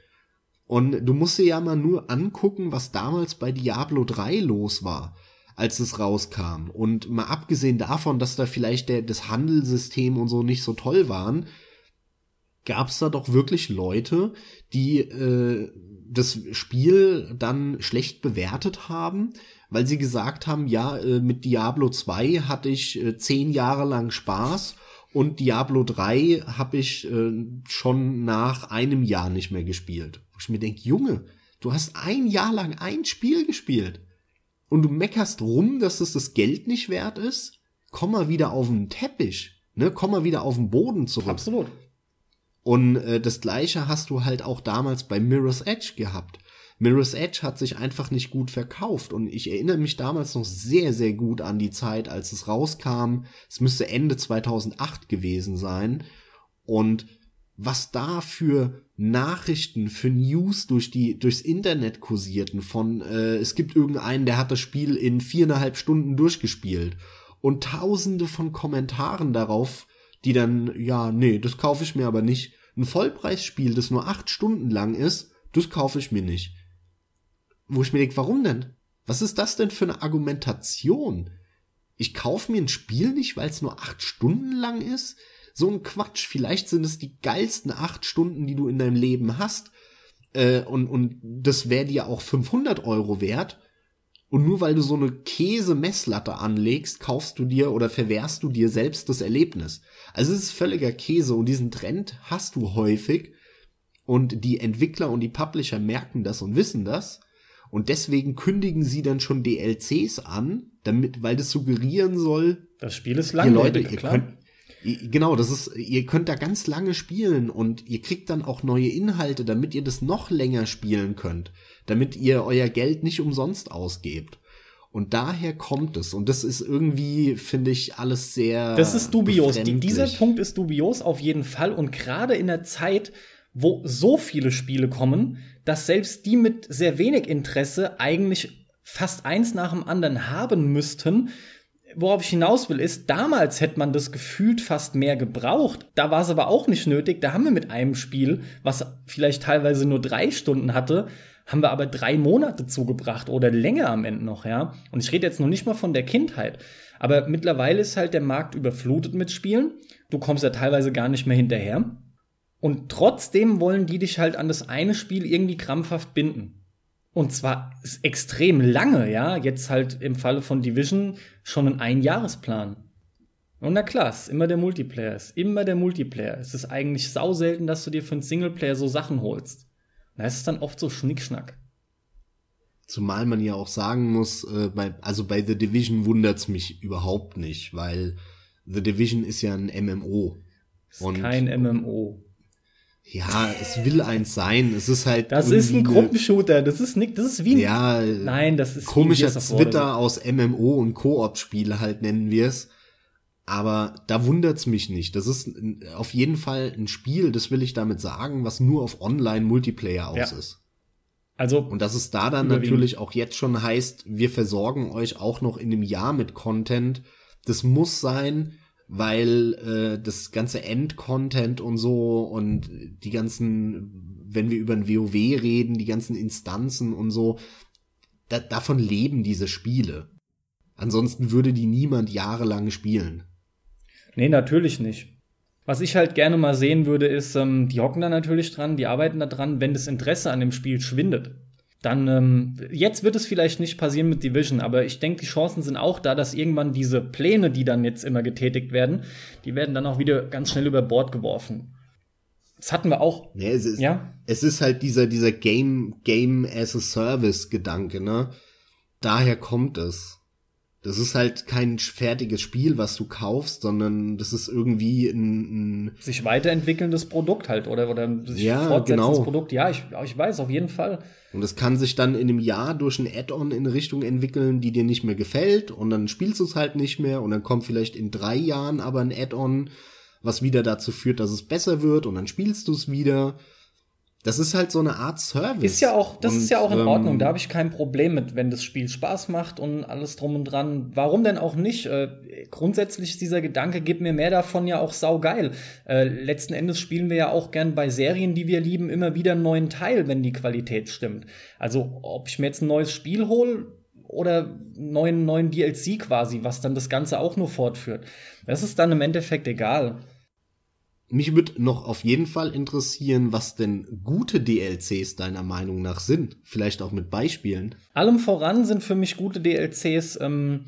Speaker 2: Und du musst dir ja mal nur angucken, was damals bei Diablo 3 los war als es rauskam. Und mal abgesehen davon, dass da vielleicht der, das Handelssystem und so nicht so toll waren, gab es da doch wirklich Leute, die äh, das Spiel dann schlecht bewertet haben, weil sie gesagt haben, ja, äh, mit Diablo 2 hatte ich äh, zehn Jahre lang Spaß und Diablo 3 habe ich äh, schon nach einem Jahr nicht mehr gespielt. Wo ich mir denke, Junge, du hast ein Jahr lang ein Spiel gespielt und du meckerst rum, dass es das Geld nicht wert ist, komm mal wieder auf den Teppich, ne? Komm mal wieder auf den Boden zurück.
Speaker 1: Absolut.
Speaker 2: Und äh, das gleiche hast du halt auch damals bei Mirror's Edge gehabt. Mirror's Edge hat sich einfach nicht gut verkauft und ich erinnere mich damals noch sehr, sehr gut an die Zeit, als es rauskam. Es müsste Ende 2008 gewesen sein und was da für Nachrichten, für News durch die, durchs Internet kursierten von, äh, es gibt irgendeinen, der hat das Spiel in viereinhalb Stunden durchgespielt und tausende von Kommentaren darauf, die dann, ja, nee, das kaufe ich mir aber nicht. Ein Vollpreisspiel, das nur acht Stunden lang ist, das kaufe ich mir nicht. Wo ich mir denke, warum denn? Was ist das denn für eine Argumentation? Ich kaufe mir ein Spiel nicht, weil es nur acht Stunden lang ist? So ein Quatsch. Vielleicht sind es die geilsten acht Stunden, die du in deinem Leben hast. Äh, und, und das wäre dir auch 500 Euro wert. Und nur weil du so eine Käse-Messlatte anlegst, kaufst du dir oder verwehrst du dir selbst das Erlebnis. Also es ist völliger Käse und diesen Trend hast du häufig. Und die Entwickler und die Publisher merken das und wissen das. Und deswegen kündigen sie dann schon DLCs an, damit, weil das suggerieren soll.
Speaker 1: Das Spiel ist
Speaker 2: langweilig,
Speaker 1: Leute,
Speaker 2: ihr klar. Könnt, Genau, das ist, ihr könnt da ganz lange spielen und ihr kriegt dann auch neue Inhalte, damit ihr das noch länger spielen könnt, damit ihr euer Geld nicht umsonst ausgebt. Und daher kommt es. Und das ist irgendwie, finde ich, alles sehr.
Speaker 1: Das ist dubios. Die, dieser Punkt ist dubios auf jeden Fall. Und gerade in der Zeit, wo so viele Spiele kommen, dass selbst die mit sehr wenig Interesse eigentlich fast eins nach dem anderen haben müssten, worauf ich hinaus will, ist, damals hätte man das gefühlt fast mehr gebraucht. Da war es aber auch nicht nötig. Da haben wir mit einem Spiel, was vielleicht teilweise nur drei Stunden hatte, haben wir aber drei Monate zugebracht oder länger am Ende noch, ja. Und ich rede jetzt noch nicht mal von der Kindheit. Aber mittlerweile ist halt der Markt überflutet mit Spielen. Du kommst ja teilweise gar nicht mehr hinterher. Und trotzdem wollen die dich halt an das eine Spiel irgendwie krampfhaft binden. Und zwar extrem lange, ja. Jetzt halt im Falle von Division schon ein Einjahresplan. Und na klar, es ist immer der Multiplayer, es ist immer der Multiplayer. Es ist eigentlich sau selten, dass du dir für einen Singleplayer so Sachen holst. Da ist es dann oft so Schnickschnack.
Speaker 2: Zumal man ja auch sagen muss, äh, bei, also bei The Division wundert's mich überhaupt nicht, weil The Division ist ja ein MMO.
Speaker 1: Ist und kein MMO.
Speaker 2: Ja, es will eins sein. Es ist halt.
Speaker 1: Das ist ein Gruppenshooter. Das ist nicht, das ist wie ein.
Speaker 2: Ja,
Speaker 1: nein, das ist
Speaker 2: komischer Twitter aus MMO und Koop-Spiele halt nennen wir es. Aber da wundert's mich nicht. Das ist auf jeden Fall ein Spiel, das will ich damit sagen, was nur auf Online-Multiplayer aus ja. ist.
Speaker 1: Also.
Speaker 2: Und dass es da dann natürlich auch jetzt schon heißt, wir versorgen euch auch noch in einem Jahr mit Content. Das muss sein, weil äh, das ganze End-Content und so und die ganzen, wenn wir über ein WoW reden, die ganzen Instanzen und so, da, davon leben diese Spiele. Ansonsten würde die niemand jahrelang spielen.
Speaker 1: Nee, natürlich nicht. Was ich halt gerne mal sehen würde, ist, ähm, die hocken da natürlich dran, die arbeiten da dran, wenn das Interesse an dem Spiel schwindet dann ähm, jetzt wird es vielleicht nicht passieren mit Division, aber ich denke, die Chancen sind auch da, dass irgendwann diese Pläne, die dann jetzt immer getätigt werden, die werden dann auch wieder ganz schnell über Bord geworfen. Das hatten wir auch.
Speaker 2: Ja, es ist, ja? es ist halt dieser, dieser Game, Game as a Service Gedanke, ne? Daher kommt es. Das ist halt kein fertiges Spiel, was du kaufst, sondern das ist irgendwie ein,
Speaker 1: ein sich weiterentwickelndes Produkt halt oder oder sich
Speaker 2: ja, fortsetzendes genau.
Speaker 1: Produkt. Ja, ich, ich weiß auf jeden Fall.
Speaker 2: Und es kann sich dann in einem Jahr durch ein Add-on in Richtung entwickeln, die dir nicht mehr gefällt und dann spielst du es halt nicht mehr und dann kommt vielleicht in drei Jahren aber ein Add-on, was wieder dazu führt, dass es besser wird und dann spielst du es wieder. Das ist halt so eine Art Service.
Speaker 1: Ist ja auch, das und, ist ja auch in Ordnung. Ähm, da habe ich kein Problem mit, wenn das Spiel Spaß macht und alles drum und dran. Warum denn auch nicht? Äh, grundsätzlich ist dieser Gedanke, gib mir mehr davon ja auch saugeil. Äh, letzten Endes spielen wir ja auch gern bei Serien, die wir lieben, immer wieder einen neuen Teil, wenn die Qualität stimmt. Also, ob ich mir jetzt ein neues Spiel hole, oder neuen, neuen DLC quasi, was dann das Ganze auch nur fortführt. Das ist dann im Endeffekt egal.
Speaker 2: Mich würde noch auf jeden Fall interessieren, was denn gute DLCs deiner Meinung nach sind. Vielleicht auch mit Beispielen.
Speaker 1: Allem voran sind für mich gute DLCs ähm,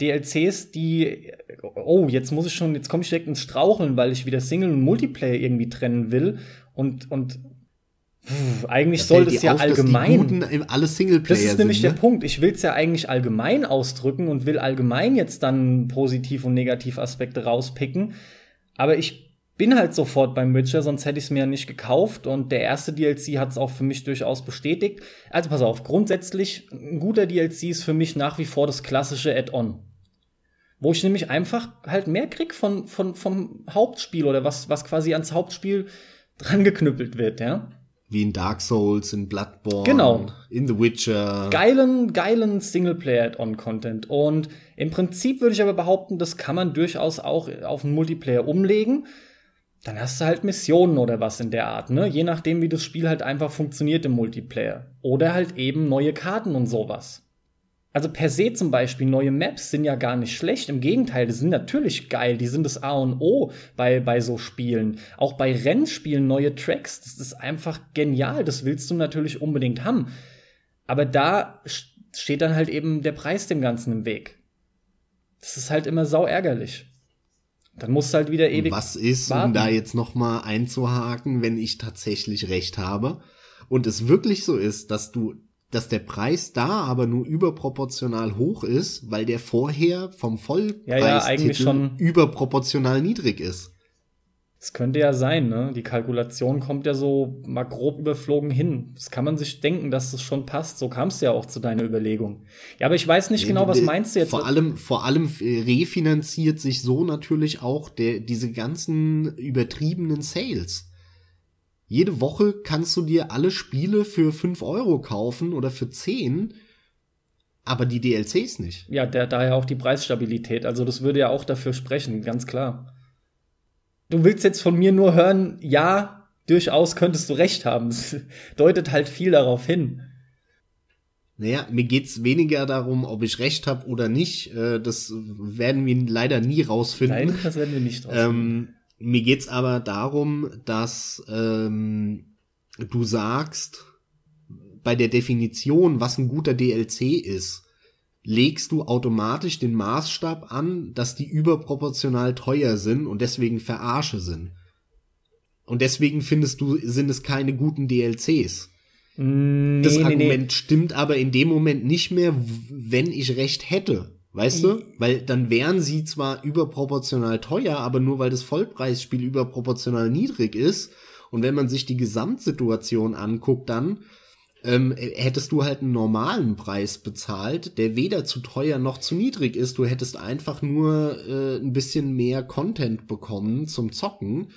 Speaker 1: DLCs, die oh, jetzt muss ich schon, jetzt komme ich direkt ins Straucheln, weil ich wieder Single und Multiplayer irgendwie trennen will und und pff, eigentlich das soll das ja auf, allgemein
Speaker 2: alle Singleplayer
Speaker 1: Das ist nämlich sind, ne? der Punkt. Ich will es ja eigentlich allgemein ausdrücken und will allgemein jetzt dann positiv und negativ Aspekte rauspicken, aber ich bin halt sofort beim Witcher, sonst hätte ich es mir ja nicht gekauft. Und der erste DLC hat es auch für mich durchaus bestätigt. Also pass auf, grundsätzlich, ein guter DLC ist für mich nach wie vor das klassische Add-on. Wo ich nämlich einfach halt mehr krieg von, von, vom Hauptspiel oder was, was quasi ans Hauptspiel dran geknüppelt wird, ja.
Speaker 2: Wie in Dark Souls, in Bloodborne,
Speaker 1: Genau.
Speaker 2: in The Witcher.
Speaker 1: Geilen, geilen Singleplayer-Add-on-Content. Und im Prinzip würde ich aber behaupten, das kann man durchaus auch auf einen Multiplayer umlegen. Dann hast du halt Missionen oder was in der Art, ne? Je nachdem, wie das Spiel halt einfach funktioniert im Multiplayer. Oder halt eben neue Karten und sowas. Also per se zum Beispiel neue Maps sind ja gar nicht schlecht. Im Gegenteil, die sind natürlich geil. Die sind das A und O bei, bei so Spielen. Auch bei Rennspielen neue Tracks. Das ist einfach genial. Das willst du natürlich unbedingt haben. Aber da st- steht dann halt eben der Preis dem Ganzen im Weg. Das ist halt immer sau ärgerlich. Dann musst du halt wieder ewig.
Speaker 2: Was ist,
Speaker 1: warten.
Speaker 2: um da jetzt noch mal einzuhaken, wenn ich tatsächlich recht habe und es wirklich so ist, dass du, dass der Preis da aber nur überproportional hoch ist, weil der vorher vom
Speaker 1: Ja, ja, schon.
Speaker 2: überproportional niedrig ist.
Speaker 1: Das könnte ja sein, ne? Die Kalkulation kommt ja so mal grob überflogen hin. Das kann man sich denken, dass das schon passt. So kam es ja auch zu deiner Überlegung. Ja, aber ich weiß nicht genau, was meinst du jetzt?
Speaker 2: Vor allem, vor allem äh, refinanziert sich so natürlich auch der, diese ganzen übertriebenen Sales. Jede Woche kannst du dir alle Spiele für 5 Euro kaufen oder für 10, aber die DLCs nicht.
Speaker 1: Ja, der, daher auch die Preisstabilität. Also das würde ja auch dafür sprechen, ganz klar. Du willst jetzt von mir nur hören, ja, durchaus könntest du recht haben. Das deutet halt viel darauf hin.
Speaker 2: Naja, mir geht's weniger darum, ob ich recht habe oder nicht. Äh, Das werden wir leider nie rausfinden.
Speaker 1: Nein, das werden wir nicht draus.
Speaker 2: Ähm, mir geht's aber darum, dass ähm, du sagst, bei der Definition, was ein guter DLC ist, legst du automatisch den Maßstab an, dass die überproportional teuer sind und deswegen Verarsche sind. Und deswegen findest du, sind es keine guten DLCs.
Speaker 1: nee,
Speaker 2: Das
Speaker 1: nee,
Speaker 2: Argument
Speaker 1: nee.
Speaker 2: stimmt aber in dem Moment nicht mehr, wenn ich recht hätte. Weißt du? Weil dann wären sie zwar überproportional teuer, aber nur weil das Vollpreisspiel überproportional niedrig ist. Und wenn man sich die Gesamtsituation anguckt, dann ähm, hättest du halt einen normalen Preis bezahlt, der weder zu teuer noch zu niedrig ist. Du hättest einfach nur äh, ein bisschen mehr Content bekommen zum Zocken.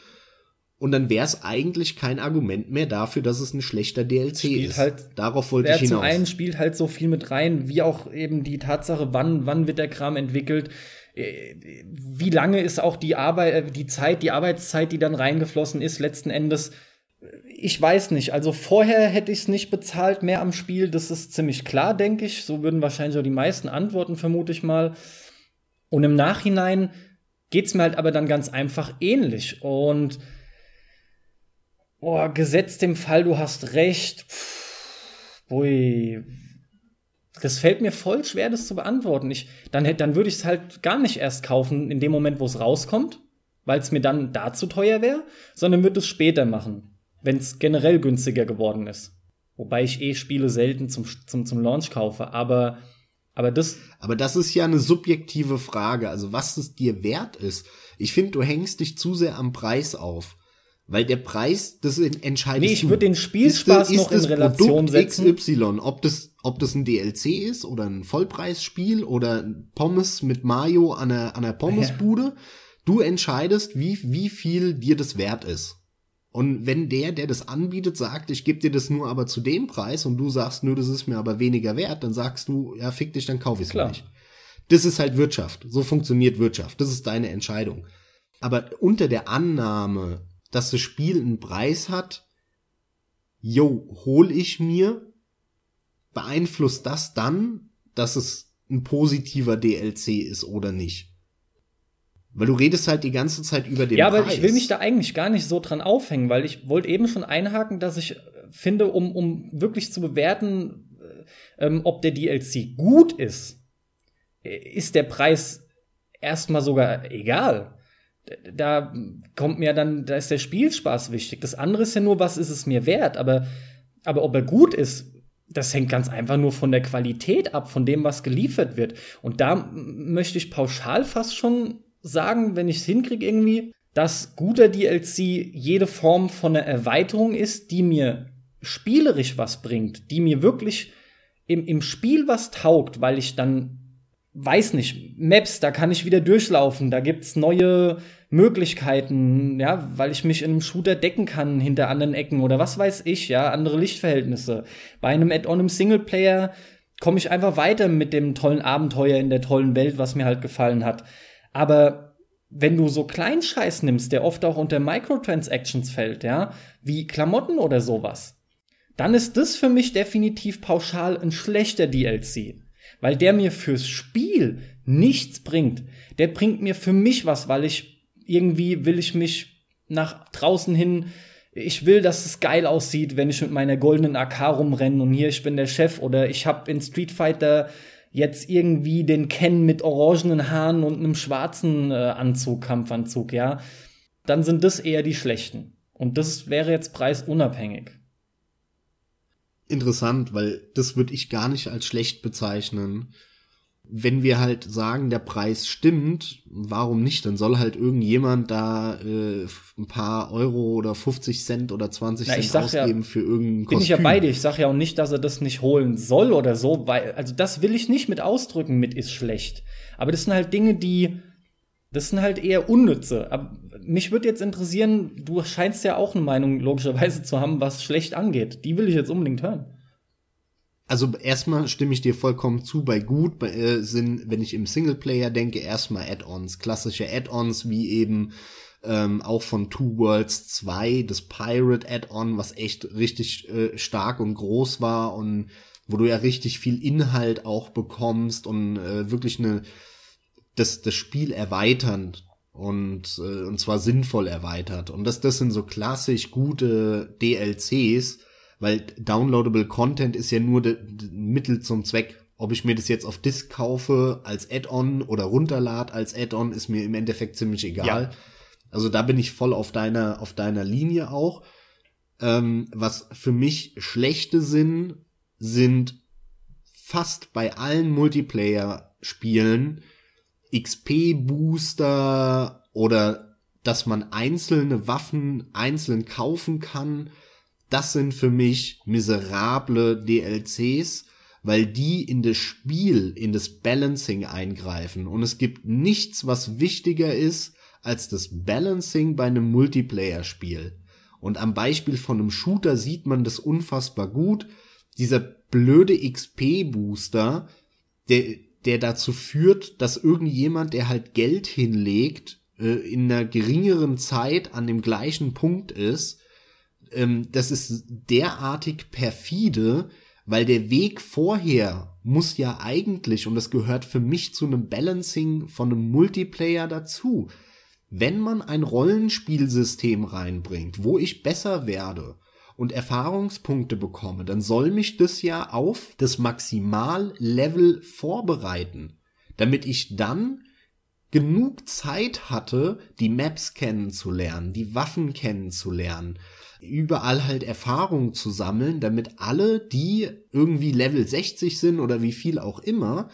Speaker 2: Und dann wäre es eigentlich kein Argument mehr dafür, dass es ein schlechter DLC
Speaker 1: Spielt
Speaker 2: ist.
Speaker 1: halt-
Speaker 2: Darauf wollte ich
Speaker 1: zum
Speaker 2: hinaus.
Speaker 1: einen spielt halt so viel mit rein, wie auch eben die Tatsache, wann, wann wird der Kram entwickelt, äh, wie lange ist auch die Arbeit, äh, die Zeit, die Arbeitszeit, die dann reingeflossen ist, letzten Endes. Ich weiß nicht. Also vorher hätte ich es nicht bezahlt, mehr am Spiel. Das ist ziemlich klar, denke ich. So würden wahrscheinlich auch die meisten antworten, vermute ich mal. Und im Nachhinein geht's mir halt aber dann ganz einfach ähnlich. Und oh, gesetzt dem Fall, du hast recht. Pff, Ui. Das fällt mir voll schwer, das zu beantworten. Ich, dann dann würde ich es halt gar nicht erst kaufen, in dem Moment, wo es rauskommt, weil es mir dann da zu teuer wäre, sondern würde es später machen, wenn es generell günstiger geworden ist. Wobei ich eh Spiele selten zum, zum, zum Launch kaufe, aber, aber das,
Speaker 2: Aber das ist ja eine subjektive Frage, also was es dir wert ist. Ich finde, du hängst dich zu sehr am Preis auf. Weil der Preis, das entscheidet
Speaker 1: Nee, ich würd den Spielspaß noch in Relation setzen.
Speaker 2: XY, ob das, ob das ein DLC ist oder ein Vollpreisspiel oder Pommes mit Mayo an einer, an einer Pommesbude. Du entscheidest, wie, wie viel dir das wert ist. Und wenn der, der das anbietet, sagt, ich gebe dir das nur aber zu dem Preis und du sagst, nö, das ist mir aber weniger wert, dann sagst du, ja, fick dich, dann kauf ich's
Speaker 1: Klar.
Speaker 2: nicht. Das ist halt Wirtschaft. So funktioniert Wirtschaft. Das ist deine Entscheidung. Aber unter der Annahme, dass das Spiel einen Preis hat, yo, hol ich mir, beeinflusst das dann, dass es ein positiver DLC ist oder nicht? Weil du redest halt die ganze Zeit über den
Speaker 1: ja,
Speaker 2: Preis.
Speaker 1: aber ich will mich da eigentlich gar nicht so dran aufhängen, weil ich wollte eben schon einhaken, dass ich äh, finde, um, um wirklich zu bewerten, äh, ähm, ob der DLC gut ist, äh, ist der Preis erstmal sogar egal. Da kommt mir dann, da ist der Spielspaß wichtig. Das andere ist ja nur, was ist es mir wert, aber, aber ob er gut ist, das hängt ganz einfach nur von der Qualität ab, von dem, was geliefert wird. Und da möchte ich pauschal fast schon sagen, wenn ich es hinkriege irgendwie, dass guter DLC jede Form von einer Erweiterung ist, die mir spielerisch was bringt, die mir wirklich im, im Spiel was taugt, weil ich dann weiß nicht, Maps, da kann ich wieder durchlaufen, da gibt's neue Möglichkeiten, ja, weil ich mich in einem Shooter decken kann hinter anderen Ecken oder was weiß ich, ja, andere Lichtverhältnisse. Bei einem Add-on im Singleplayer komme ich einfach weiter mit dem tollen Abenteuer in der tollen Welt, was mir halt gefallen hat. Aber wenn du so Kleinscheiß nimmst, der oft auch unter Microtransactions fällt, ja, wie Klamotten oder sowas, dann ist das für mich definitiv pauschal ein schlechter DLC weil der mir fürs Spiel nichts bringt. Der bringt mir für mich was, weil ich irgendwie will ich mich nach draußen hin ich will, dass es geil aussieht, wenn ich mit meiner goldenen AK rumrenne und hier ich bin der Chef oder ich habe in Street Fighter jetzt irgendwie den Ken mit orangenen Haaren und einem schwarzen äh, Anzug, Kampfanzug, ja, dann sind das eher die schlechten. Und das wäre jetzt preisunabhängig
Speaker 2: interessant, weil das würde ich gar nicht als schlecht bezeichnen. Wenn wir halt sagen, der Preis stimmt, warum nicht? Dann soll halt irgendjemand da äh, ein paar Euro oder 50 Cent oder 20
Speaker 1: Na,
Speaker 2: Cent ausgeben
Speaker 1: ja,
Speaker 2: für irgendein
Speaker 1: Kostüm. Bin ich ja bei dir. Ich sag ja auch nicht, dass er das nicht holen soll oder so, weil, also das will ich nicht mit ausdrücken mit ist schlecht. Aber das sind halt Dinge, die, das sind halt eher unnütze. Aber mich würde jetzt interessieren, du scheinst ja auch eine Meinung logischerweise zu haben, was schlecht angeht. Die will ich jetzt unbedingt hören.
Speaker 2: Also erstmal stimme ich dir vollkommen zu. Bei gut bei, äh, sind, wenn ich im Singleplayer denke, erstmal Add-ons, klassische Add-ons wie eben ähm, auch von Two Worlds 2, das Pirate Add-on, was echt richtig äh, stark und groß war und wo du ja richtig viel Inhalt auch bekommst und äh, wirklich eine das, das Spiel erweitern und, äh, und zwar sinnvoll erweitert. Und das, das sind so klassisch gute DLCs, weil downloadable Content ist ja nur Mittel zum Zweck. Ob ich mir das jetzt auf Disk kaufe als Add-on oder runterlad als Add-on, ist mir im Endeffekt ziemlich egal. Ja. Also da bin ich voll auf deiner, auf deiner Linie auch. Ähm, was für mich schlechte sind, sind fast bei allen Multiplayer-Spielen XP-Booster oder dass man einzelne Waffen einzeln kaufen kann, das sind für mich miserable DLCs, weil die in das Spiel, in das Balancing eingreifen. Und es gibt nichts, was wichtiger ist als das Balancing bei einem Multiplayer-Spiel. Und am Beispiel von einem Shooter sieht man das unfassbar gut. Dieser blöde XP-Booster, der, der dazu führt, dass irgendjemand, der halt Geld hinlegt, äh, in einer geringeren Zeit an dem gleichen Punkt ist, ähm, das ist derartig perfide, weil der Weg vorher muss ja eigentlich, und das gehört für mich zu einem Balancing von einem Multiplayer dazu, wenn man ein Rollenspielsystem reinbringt, wo ich besser werde, und Erfahrungspunkte bekomme, dann soll mich das ja auf das Maximallevel vorbereiten, damit ich dann genug Zeit hatte, die Maps kennenzulernen, die Waffen kennenzulernen, überall halt Erfahrung zu sammeln, damit alle, die irgendwie Level 60 sind oder wie viel auch immer,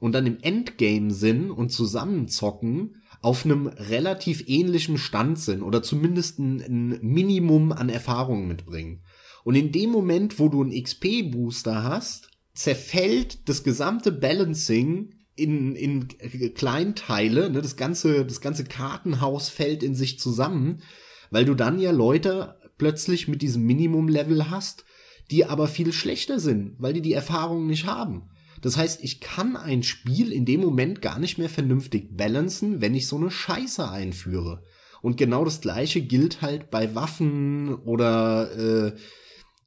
Speaker 2: und dann im Endgame sind und zusammenzocken, auf einem relativ ähnlichen Stand sind oder zumindest ein, ein Minimum an Erfahrung mitbringen. Und in dem Moment, wo du einen XP-Booster hast, zerfällt das gesamte Balancing in, in Kleinteile, ne, das ganze, das ganze Kartenhaus fällt in sich zusammen, weil du dann ja Leute plötzlich mit diesem Minimum-Level hast, die aber viel schlechter sind, weil die die Erfahrung nicht haben. Das heißt, ich kann ein Spiel in dem Moment gar nicht mehr vernünftig balancen, wenn ich so eine Scheiße einführe. Und genau das gleiche gilt halt bei Waffen oder äh,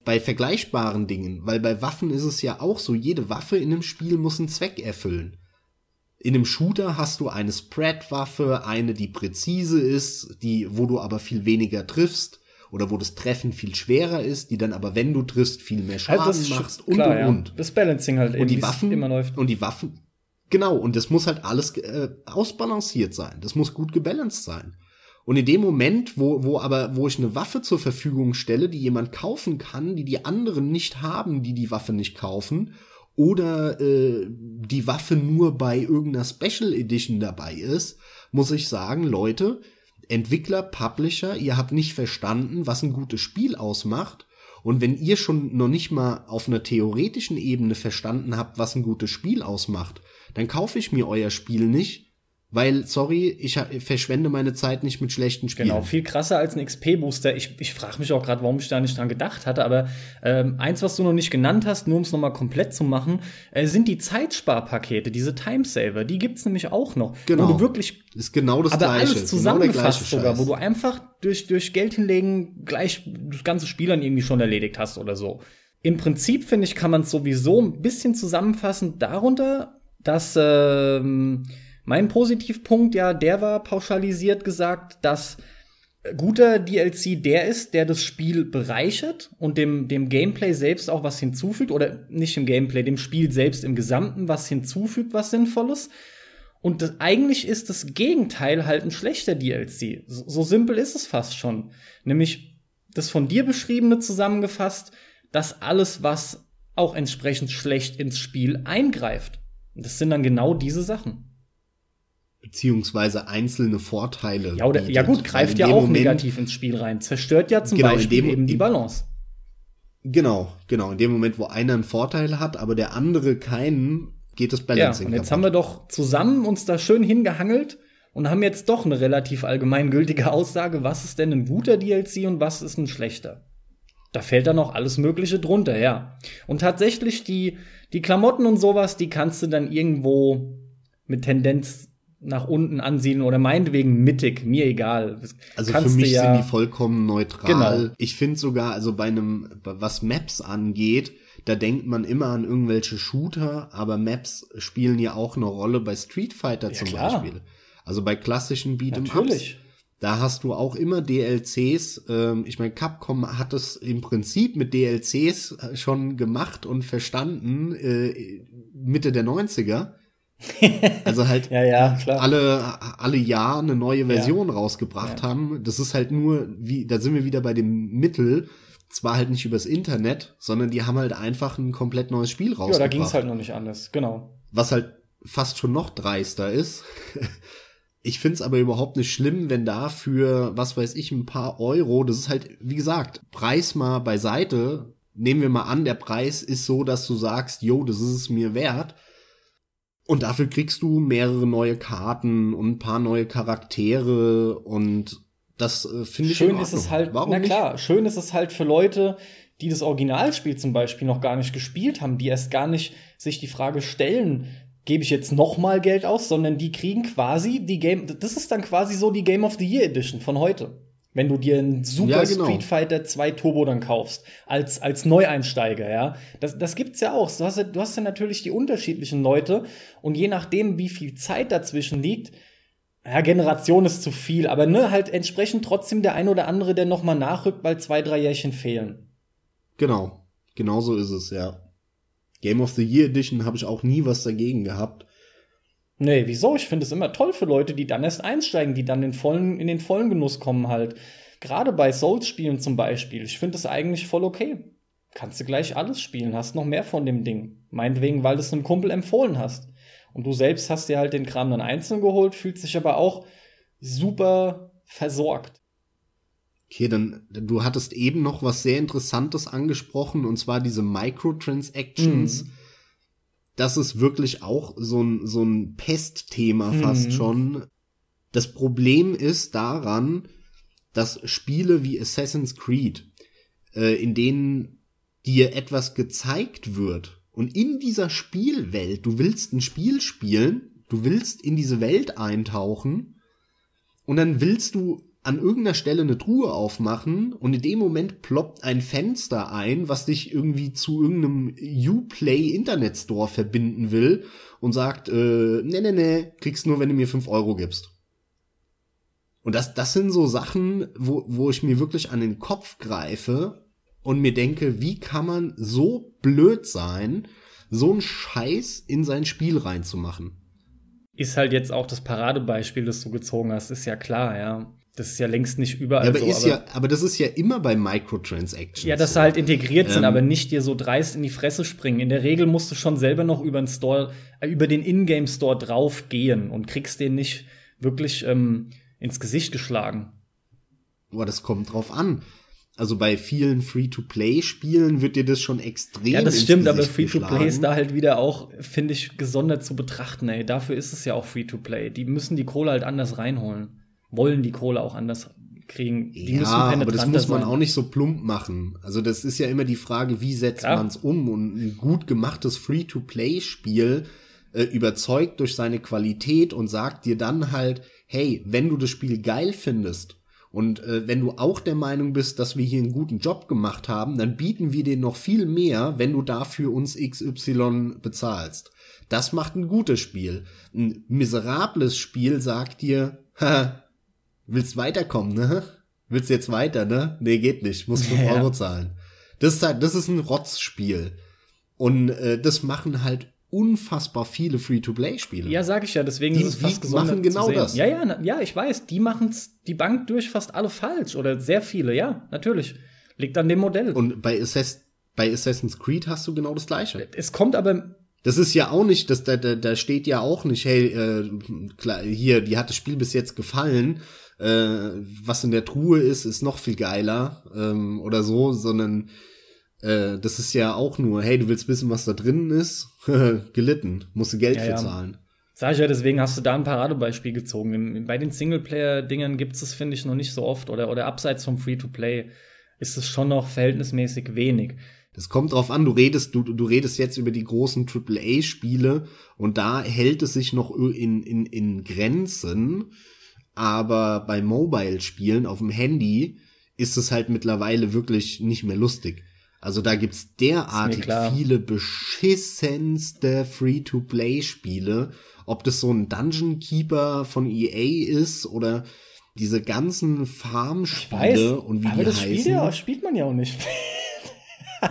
Speaker 2: bei vergleichbaren Dingen, weil bei Waffen ist es ja auch so, jede Waffe in einem Spiel muss einen Zweck erfüllen. In einem Shooter hast du eine Spread-Waffe, eine, die präzise ist, die, wo du aber viel weniger triffst oder wo das Treffen viel schwerer ist, die dann aber, wenn du triffst, viel mehr Schaden also machst und klar, und,
Speaker 1: und. Das Balancing halt
Speaker 2: und die Waffen immer läuft. Und die Waffen, genau, und das muss halt alles äh, ausbalanciert sein. Das muss gut gebalanced sein. Und in dem Moment, wo, wo aber, wo ich eine Waffe zur Verfügung stelle, die jemand kaufen kann, die die anderen nicht haben, die die Waffe nicht kaufen, oder äh, die Waffe nur bei irgendeiner Special Edition dabei ist, muss ich sagen, Leute, Entwickler, Publisher, ihr habt nicht verstanden, was ein gutes Spiel ausmacht. Und wenn ihr schon noch nicht mal auf einer theoretischen Ebene verstanden habt, was ein gutes Spiel ausmacht, dann kaufe ich mir euer Spiel nicht, weil, sorry, ich verschwende meine Zeit nicht mit schlechten Spielen.
Speaker 1: Genau, viel krasser als ein XP-Booster. Ich, ich frage mich auch gerade, warum ich da nicht dran gedacht hatte, aber ähm, eins, was du noch nicht genannt hast, nur um es nochmal komplett zu machen, äh, sind die Zeitsparpakete, diese Timesaver. Die gibt's nämlich auch noch.
Speaker 2: Genau.
Speaker 1: Wo du wirklich
Speaker 2: ist genau das
Speaker 1: aber
Speaker 2: Gleiche.
Speaker 1: alles zusammengefasst
Speaker 2: genau
Speaker 1: sogar, wo du einfach durch, durch Geld hinlegen gleich das ganze Spiel dann irgendwie schon erledigt hast oder so. Im Prinzip, finde ich, kann man es sowieso ein bisschen zusammenfassen darunter, dass ähm, mein Positivpunkt, ja, der war pauschalisiert gesagt, dass guter DLC der ist, der das Spiel bereichert und dem, dem Gameplay selbst auch was hinzufügt, oder nicht im Gameplay, dem Spiel selbst im Gesamten was hinzufügt, was Sinnvolles. Und das, eigentlich ist das Gegenteil halt ein schlechter DLC. So, so simpel ist es fast schon. Nämlich das von dir beschriebene zusammengefasst, dass alles, was auch entsprechend schlecht ins Spiel eingreift. Und das sind dann genau diese Sachen
Speaker 2: beziehungsweise einzelne Vorteile.
Speaker 1: Ja, oder, ja gut, greift ja auch Moment, negativ ins Spiel rein. Zerstört ja zum genau, Beispiel dem, eben die Balance.
Speaker 2: Genau, genau. In dem Moment, wo einer einen Vorteil hat, aber der andere keinen, geht das Balancing.
Speaker 1: Ja, und jetzt kaputt. haben wir doch zusammen uns da schön hingehangelt und haben jetzt doch eine relativ allgemeingültige Aussage, was ist denn ein guter DLC und was ist ein schlechter. Da fällt dann noch alles Mögliche drunter, ja. Und tatsächlich die, die Klamotten und sowas, die kannst du dann irgendwo mit Tendenz nach unten ansiedeln oder meinetwegen mittig, mir egal. Das
Speaker 2: also für mich ja sind die vollkommen neutral. Genau. Ich finde sogar, also bei einem, was Maps angeht, da denkt man immer an irgendwelche Shooter, aber Maps spielen ja auch eine Rolle bei Street Fighter ja, zum klar. Beispiel. Also bei klassischen Beat'em Ups. Da hast du auch immer DLCs. Ähm, ich meine, Capcom hat es im Prinzip mit DLCs schon gemacht und verstanden äh, Mitte der 90er also halt
Speaker 1: ja, ja,
Speaker 2: alle alle Jahr eine neue Version rausgebracht haben. Das ist halt nur wie da sind wir wieder bei dem Mittel. Zwar halt nicht übers Internet, sondern die haben halt einfach ein komplett neues Spiel rausgebracht. Ja,
Speaker 1: da ging es halt noch nicht anders, genau.
Speaker 2: Was halt fast schon noch dreister ist. Ich find's aber überhaupt nicht schlimm, wenn da für, was weiß ich, ein paar Euro, das ist halt, wie gesagt, Preis mal beiseite. Nehmen wir mal an, der Preis ist so, dass du sagst, yo, das ist es mir wert und dafür kriegst du mehrere neue Karten und ein paar neue Charaktere und das äh, finde ich
Speaker 1: schön ist es halt. Warum na klar, nicht? schön ist es halt für Leute, die das Originalspiel zum Beispiel noch gar nicht gespielt haben, die erst gar nicht sich die Frage stellen, gebe ich jetzt noch mal Geld aus, sondern die kriegen quasi die Game. Das ist dann quasi so die Game of the Year Edition von heute. Wenn du dir einen Super ja, genau. Street Fighter 2 Turbo dann kaufst, als, als Neueinsteiger, ja. Das, das gibt's ja auch. Du hast ja, du hast ja natürlich die unterschiedlichen Leute und je nachdem, wie viel Zeit dazwischen liegt, ja, Generation ist zu viel, aber ne, halt entsprechend trotzdem der ein oder andere, der noch mal nachrückt, weil zwei, drei Jährchen fehlen.
Speaker 2: Genau. Genau so ist es, ja. Game of the Year Edition habe ich auch nie was dagegen gehabt.
Speaker 1: Nee, wieso? Ich finde es immer toll für Leute, die dann erst einsteigen, die dann in, vollen, in den vollen Genuss kommen halt. Gerade bei Souls-Spielen zum Beispiel. Ich finde es eigentlich voll okay. Kannst du gleich alles spielen, hast noch mehr von dem Ding. Meinetwegen, weil du es einem Kumpel empfohlen hast. Und du selbst hast dir halt den Kram dann einzeln geholt, fühlt sich aber auch super versorgt.
Speaker 2: Okay, dann, du hattest eben noch was sehr Interessantes angesprochen, und zwar diese Microtransactions. Mhm das ist wirklich auch so ein, so ein Pestthema mhm. fast schon. Das Problem ist daran, dass Spiele wie Assassin's Creed, äh, in denen dir etwas gezeigt wird und in dieser Spielwelt, du willst ein Spiel spielen, du willst in diese Welt eintauchen und dann willst du an irgendeiner Stelle eine Truhe aufmachen und in dem Moment ploppt ein Fenster ein, was dich irgendwie zu irgendeinem Uplay Internet Store verbinden will und sagt, äh, ne, ne, ne, kriegst nur, wenn du mir fünf Euro gibst. Und das, das sind so Sachen, wo, wo ich mir wirklich an den Kopf greife und mir denke, wie kann man so blöd sein, so einen Scheiß in sein Spiel reinzumachen?
Speaker 1: Ist halt jetzt auch das Paradebeispiel, das du gezogen hast, ist ja klar, ja. Das ist ja längst nicht überall
Speaker 2: ja, aber
Speaker 1: so.
Speaker 2: Ist aber, ja, aber das ist ja immer bei Microtransactions.
Speaker 1: Ja, dass so. sie halt integriert sind, ähm, aber nicht dir so dreist in die Fresse springen. In der Regel musst du schon selber noch über den Store, äh, über den Ingame Store drauf gehen und kriegst den nicht wirklich ähm, ins Gesicht geschlagen.
Speaker 2: Boah, das kommt drauf an. also bei vielen Free-to-Play-Spielen wird dir das schon extrem.
Speaker 1: Ja, das stimmt, aber Free-to-Play ist da halt wieder auch, finde ich, gesondert zu betrachten, ey. Dafür ist es ja auch Free-to-Play. Die müssen die Kohle halt anders reinholen. Wollen die Kohle auch anders kriegen. Die
Speaker 2: ja, aber das muss man sein. auch nicht so plump machen. Also das ist ja immer die Frage, wie setzt man es um? Und ein gut gemachtes Free-to-Play-Spiel äh, überzeugt durch seine Qualität und sagt dir dann halt, hey, wenn du das Spiel geil findest und äh, wenn du auch der Meinung bist, dass wir hier einen guten Job gemacht haben, dann bieten wir dir noch viel mehr, wenn du dafür uns XY bezahlst. Das macht ein gutes Spiel. Ein miserables Spiel sagt dir, ha, willst weiterkommen, ne? Willst jetzt weiter, ne? Nee, geht nicht, muss 5 ja. Euro zahlen. Das ist halt, das ist ein Rotzspiel. Und äh, das machen halt unfassbar viele Free-to-Play-Spiele.
Speaker 1: Ja, sag ich ja, deswegen die, ist es fast
Speaker 2: die machen genau das.
Speaker 1: Ja, ja, ja, ich weiß, die machen's die Bank durch fast alle falsch oder sehr viele, ja, natürlich. Liegt an dem Modell.
Speaker 2: Und bei, Assassin, bei Assassin's Creed hast du genau das gleiche.
Speaker 1: Es kommt aber
Speaker 2: das ist ja auch nicht, das, da, da, da steht ja auch nicht, hey, äh, klar, hier, die hat das Spiel bis jetzt gefallen, äh, was in der Truhe ist, ist noch viel geiler ähm, oder so, sondern äh, das ist ja auch nur, hey, du willst wissen, was da drin ist? Gelitten, musst du Geld ja, für zahlen.
Speaker 1: Sag ich ja, deswegen hast du da ein Paradebeispiel gezogen. Bei den Singleplayer-Dingern gibt es, finde ich, noch nicht so oft. Oder, oder abseits vom Free-to-Play ist es schon noch verhältnismäßig wenig.
Speaker 2: Das kommt drauf an, du redest, du, du redest jetzt über die großen AAA-Spiele und da hält es sich noch in, in, in Grenzen. Aber bei Mobile-Spielen auf dem Handy ist es halt mittlerweile wirklich nicht mehr lustig. Also da gibt's derartig viele beschissenste Free-to-Play-Spiele. Ob das so ein Dungeon Keeper von EA ist oder diese ganzen Farm-Spiele und wie aber die das heißen.
Speaker 1: Spiel ja, spielt man ja auch nicht.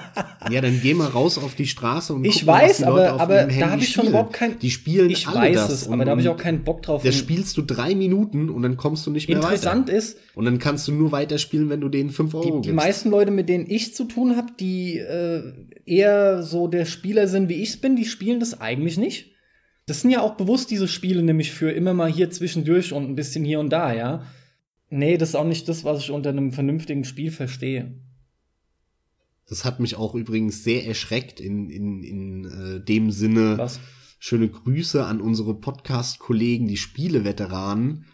Speaker 2: ja, dann geh mal raus auf die Straße und
Speaker 1: Ich guck, weiß, aber, aber da habe ich schon überhaupt kein.
Speaker 2: Die spielen
Speaker 1: ich alle weiß das es, aber da habe ich auch keinen Bock drauf.
Speaker 2: Da spielst du drei Minuten und dann kommst du nicht mehr
Speaker 1: Interessant weiter. ist.
Speaker 2: Und dann kannst du nur weiterspielen, wenn du denen fünf Euro
Speaker 1: die,
Speaker 2: gibst.
Speaker 1: Die meisten Leute, mit denen ich zu tun habe, die äh, eher so der Spieler sind, wie ich bin, die spielen das eigentlich nicht. Das sind ja auch bewusst diese Spiele, nämlich für immer mal hier zwischendurch und ein bisschen hier und da, ja. Nee, das ist auch nicht das, was ich unter einem vernünftigen Spiel verstehe.
Speaker 2: Das hat mich auch übrigens sehr erschreckt in, in, in äh, dem Sinne. Was? Schöne Grüße an unsere Podcast-Kollegen, die Spieleveteranen,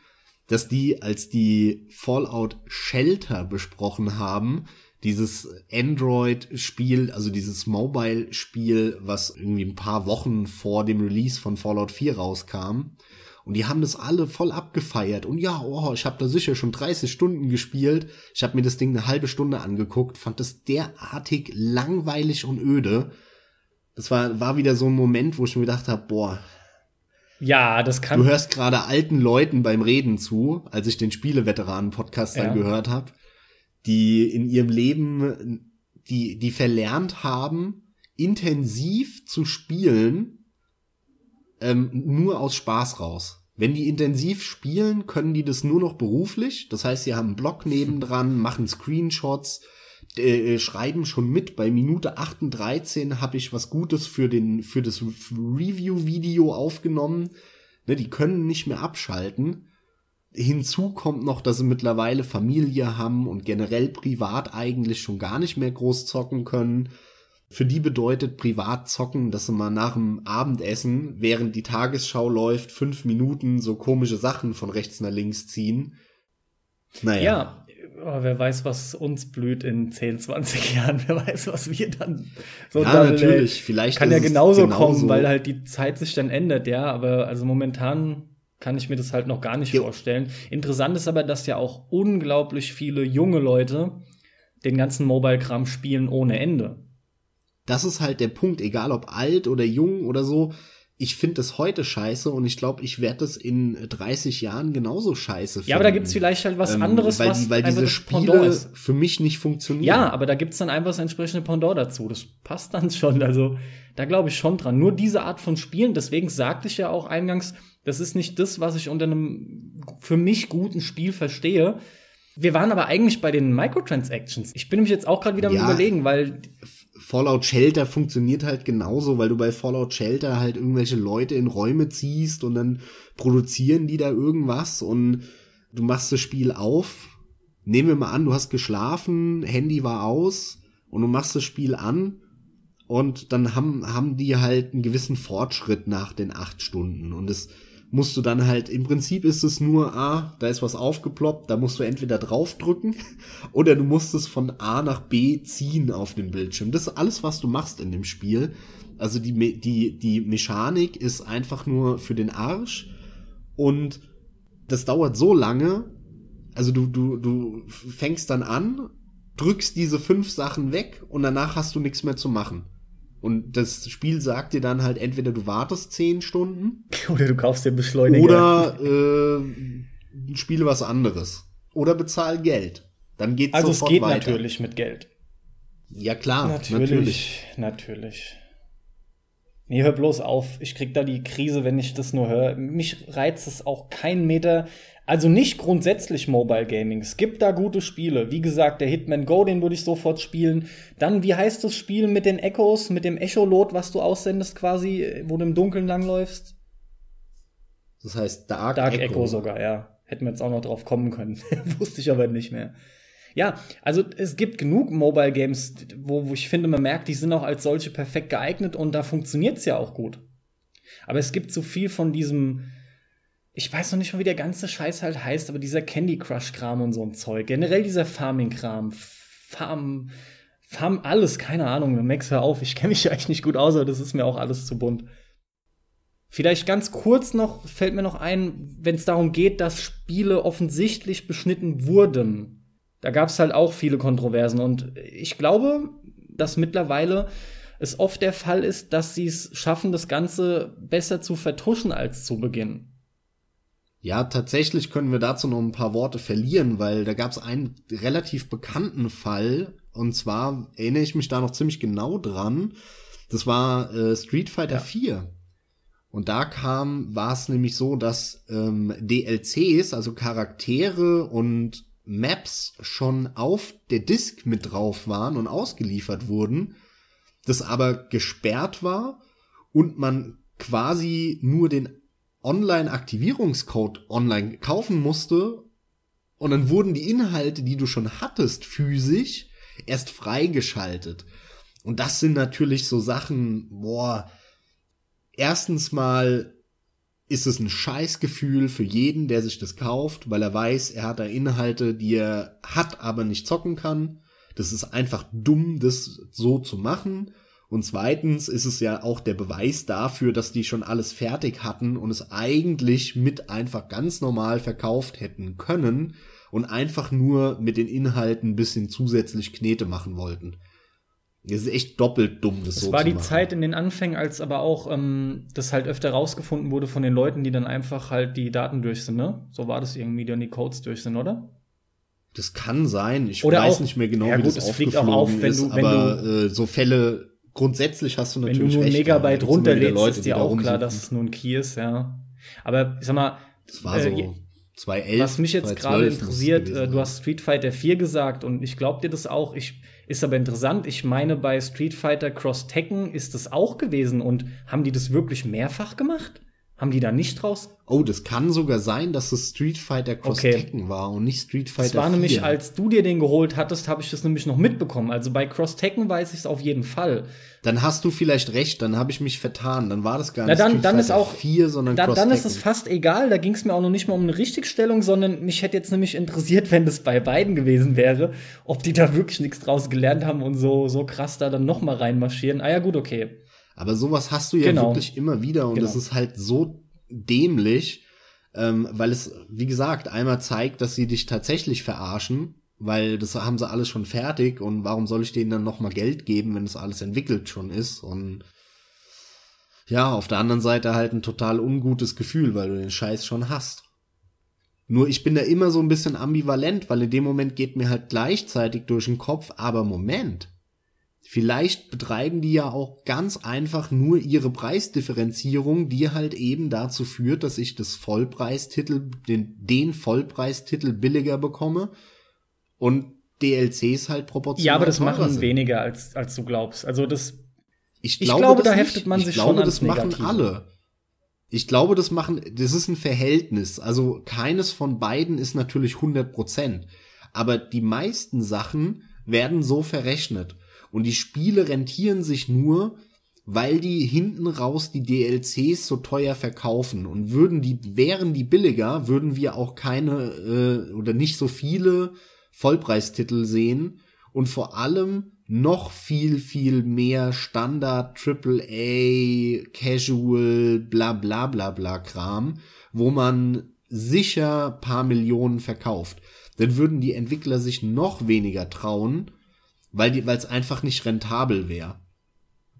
Speaker 2: dass die, als die Fallout Shelter besprochen haben, dieses Android-Spiel, also dieses Mobile-Spiel, was irgendwie ein paar Wochen vor dem Release von Fallout 4 rauskam, und die haben das alle voll abgefeiert. Und ja, oh, ich habe da sicher schon 30 Stunden gespielt. Ich habe mir das Ding eine halbe Stunde angeguckt, fand das derartig langweilig und öde. Das war, war wieder so ein Moment, wo ich mir gedacht habe, boah.
Speaker 1: Ja, das kann.
Speaker 2: Du hörst gerade alten Leuten beim Reden zu, als ich den Spieleveteranen-Podcast dann ja. gehört habe, die in ihrem Leben, die, die verlernt haben, intensiv zu spielen, ähm, nur aus Spaß raus. Wenn die intensiv spielen, können die das nur noch beruflich. Das heißt, sie haben einen Blog nebendran, machen Screenshots, äh, schreiben schon mit. Bei Minute 38 habe ich was Gutes für den für das Review-Video aufgenommen. Ne, die können nicht mehr abschalten. Hinzu kommt noch, dass sie mittlerweile Familie haben und generell privat eigentlich schon gar nicht mehr groß zocken können. Für die bedeutet privat zocken, dass sie mal nach dem Abendessen, während die Tagesschau läuft, fünf Minuten so komische Sachen von rechts nach links ziehen.
Speaker 1: Naja. Ja, oh, wer weiß, was uns blüht in 10, 20 Jahren. Wer weiß, was wir dann
Speaker 2: so Ja, dann, natürlich. Vielleicht
Speaker 1: kann ja genauso, genauso kommen, weil halt die Zeit sich dann ändert, ja. Aber also momentan kann ich mir das halt noch gar nicht jo. vorstellen. Interessant ist aber, dass ja auch unglaublich viele junge Leute den ganzen Mobile-Kram spielen ohne Ende.
Speaker 2: Das ist halt der Punkt, egal ob alt oder jung oder so. Ich finde das heute scheiße und ich glaube, ich werde das in 30 Jahren genauso scheiße finden.
Speaker 1: Ja, aber da gibt's vielleicht halt was ähm, anderes,
Speaker 2: weil,
Speaker 1: was
Speaker 2: weil diese Spiele für mich nicht funktionieren.
Speaker 1: Ja, aber da gibt's dann einfach das entsprechende Pendant dazu. Das passt dann schon. Also da glaube ich schon dran. Nur diese Art von Spielen, deswegen sagte ich ja auch eingangs, das ist nicht das, was ich unter einem für mich guten Spiel verstehe. Wir waren aber eigentlich bei den Microtransactions. Ich bin nämlich jetzt auch gerade wieder ja, am überlegen, weil
Speaker 2: Fallout Shelter funktioniert halt genauso, weil du bei Fallout Shelter halt irgendwelche Leute in Räume ziehst und dann produzieren die da irgendwas und du machst das Spiel auf. Nehmen wir mal an, du hast geschlafen, Handy war aus und du machst das Spiel an und dann haben, haben die halt einen gewissen Fortschritt nach den acht Stunden und es musst du dann halt, im Prinzip ist es nur, ah, da ist was aufgeploppt, da musst du entweder draufdrücken oder du musst es von A nach B ziehen auf dem Bildschirm. Das ist alles, was du machst in dem Spiel. Also die, die, die Mechanik ist einfach nur für den Arsch und das dauert so lange, also du, du, du fängst dann an, drückst diese fünf Sachen weg und danach hast du nichts mehr zu machen. Und das Spiel sagt dir dann halt entweder du wartest zehn Stunden
Speaker 1: oder du kaufst dir Beschleuniger
Speaker 2: oder äh, spiele was anderes oder bezahl Geld. Dann geht's
Speaker 1: also sofort weiter. Also es geht natürlich mit Geld.
Speaker 2: Ja klar,
Speaker 1: natürlich, natürlich. Natürlich. Nee, hör bloß auf. Ich krieg da die Krise, wenn ich das nur höre. Mich reizt es auch kein Meter. Also nicht grundsätzlich Mobile Gaming. Es gibt da gute Spiele. Wie gesagt, der Hitman Go, den würde ich sofort spielen. Dann, wie heißt das Spiel mit den Echos, mit dem Echolot, was du aussendest quasi, wo du im Dunkeln langläufst?
Speaker 2: Das heißt Dark,
Speaker 1: Dark Echo. Echo sogar, ja. Hätten wir jetzt auch noch drauf kommen können. Wusste ich aber nicht mehr. Ja, also es gibt genug Mobile Games, wo, wo ich finde, man merkt, die sind auch als solche perfekt geeignet und da funktioniert es ja auch gut. Aber es gibt so viel von diesem, ich weiß noch nicht mal, wie der ganze Scheiß halt heißt, aber dieser Candy Crush-Kram und so ein Zeug. Generell dieser Farming-Kram. Farm, Farm, alles, keine Ahnung. Max, hör auf, ich kenne mich ja eigentlich nicht gut aus, aber das ist mir auch alles zu bunt. Vielleicht ganz kurz noch, fällt mir noch ein, wenn es darum geht, dass Spiele offensichtlich beschnitten wurden da gab es halt auch viele Kontroversen. Und ich glaube, dass mittlerweile es oft der Fall ist, dass sie es schaffen, das Ganze besser zu vertuschen als zu Beginn.
Speaker 2: Ja, tatsächlich können wir dazu noch ein paar Worte verlieren, weil da gab es einen relativ bekannten Fall. Und zwar erinnere ich mich da noch ziemlich genau dran. Das war äh, Street Fighter ja. 4. Und da kam, war es nämlich so, dass ähm, DLCs, also Charaktere und Maps schon auf der Disk mit drauf waren und ausgeliefert wurden, das aber gesperrt war und man quasi nur den Online-Aktivierungscode online kaufen musste und dann wurden die Inhalte, die du schon hattest, physisch erst freigeschaltet. Und das sind natürlich so Sachen, boah, erstens mal ist es ein Scheißgefühl für jeden, der sich das kauft, weil er weiß, er hat da Inhalte, die er hat, aber nicht zocken kann. Das ist einfach dumm, das so zu machen. Und zweitens ist es ja auch der Beweis dafür, dass die schon alles fertig hatten und es eigentlich mit einfach ganz normal verkauft hätten können und einfach nur mit den Inhalten ein bisschen zusätzlich Knete machen wollten. Das ist echt doppelt dumm, das,
Speaker 1: das
Speaker 2: so
Speaker 1: war die Zeit in den Anfängen, als aber auch ähm, das halt öfter rausgefunden wurde von den Leuten, die dann einfach halt die Daten durch sind, ne? So war das irgendwie, die dann die Codes durch sind, oder?
Speaker 2: Das kann sein. Ich
Speaker 1: oder
Speaker 2: weiß
Speaker 1: auch,
Speaker 2: nicht mehr genau,
Speaker 1: ja,
Speaker 2: wie
Speaker 1: gut,
Speaker 2: das
Speaker 1: es fliegt auch auf, wenn
Speaker 2: ist,
Speaker 1: du, wenn
Speaker 2: aber
Speaker 1: du,
Speaker 2: äh, so Fälle grundsätzlich hast du natürlich
Speaker 1: Wenn du nur ein Megabyte runterlädst, ist dir auch klar, dass es nur ein Key ist, ja. Aber ich sag mal,
Speaker 2: das war so äh, 2011,
Speaker 1: was mich jetzt gerade interessiert, äh, du hast Street Fighter 4 gesagt und ich glaub dir das auch. Ich ist aber interessant. Ich meine, bei Street Fighter Cross Tekken ist das auch gewesen. Und haben die das wirklich mehrfach gemacht? Haben die da nicht draus?
Speaker 2: Oh, das kann sogar sein, dass es Street Fighter Cross okay. Tekken war und nicht Street Fighter
Speaker 1: Das war
Speaker 2: 4.
Speaker 1: nämlich, als du dir den geholt hattest, habe ich das nämlich noch mitbekommen. Also bei Cross Tekken weiß ich es auf jeden Fall.
Speaker 2: Dann hast du vielleicht recht, dann habe ich mich vertan. Dann war das gar
Speaker 1: nicht
Speaker 2: Na,
Speaker 1: dann, Street dann Fighter ist auch,
Speaker 2: 4, sondern
Speaker 1: da,
Speaker 2: Cross
Speaker 1: Dann ist es fast egal, da ging es mir auch noch nicht mal um eine Richtigstellung, sondern mich hätte jetzt nämlich interessiert, wenn das bei beiden gewesen wäre, ob die da wirklich nichts draus gelernt haben und so, so krass da dann noch mal reinmarschieren. Ah ja, gut, okay.
Speaker 2: Aber sowas hast du ja genau. wirklich immer wieder und
Speaker 1: Genau.
Speaker 2: das ist halt so dämlich, ähm, weil es, wie gesagt, einmal zeigt, dass sie dich tatsächlich verarschen, weil das haben sie alles schon fertig und warum soll ich denen dann noch mal Geld geben, wenn das alles entwickelt schon ist und ja, auf der anderen Seite halt ein total ungutes Gefühl, weil du den Scheiß schon hast. Nur ich bin da immer so ein bisschen ambivalent, weil in dem Moment geht mir halt gleichzeitig durch den Kopf, aber Moment, Vielleicht betreiben die ja auch ganz einfach nur ihre Preisdifferenzierung, die halt eben dazu führt, dass ich das Vollpreistitel, den, den Vollpreistitel billiger bekomme und DLCs halt proportional.
Speaker 1: Ja, aber das machen
Speaker 2: sind.
Speaker 1: weniger, als, als du glaubst. Also das,
Speaker 2: Ich
Speaker 1: Ich
Speaker 2: glaube,
Speaker 1: glaube,
Speaker 2: das
Speaker 1: da heftet man
Speaker 2: ich
Speaker 1: sich
Speaker 2: glaube,
Speaker 1: schon
Speaker 2: das
Speaker 1: ans
Speaker 2: machen
Speaker 1: Negative.
Speaker 2: alle. Ich glaube, das machen, das ist ein Verhältnis. Also keines von beiden ist natürlich 100 Prozent. Aber die meisten Sachen werden so verrechnet. Und die Spiele rentieren sich nur, weil die hinten raus die DLCs so teuer verkaufen. Und würden die, wären die billiger, würden wir auch keine äh, oder nicht so viele Vollpreistitel sehen. Und vor allem noch viel, viel mehr Standard, AAA, Casual, bla bla bla bla Kram, wo man sicher paar Millionen verkauft. Dann würden die Entwickler sich noch weniger trauen, weil die, weil es einfach nicht rentabel wäre.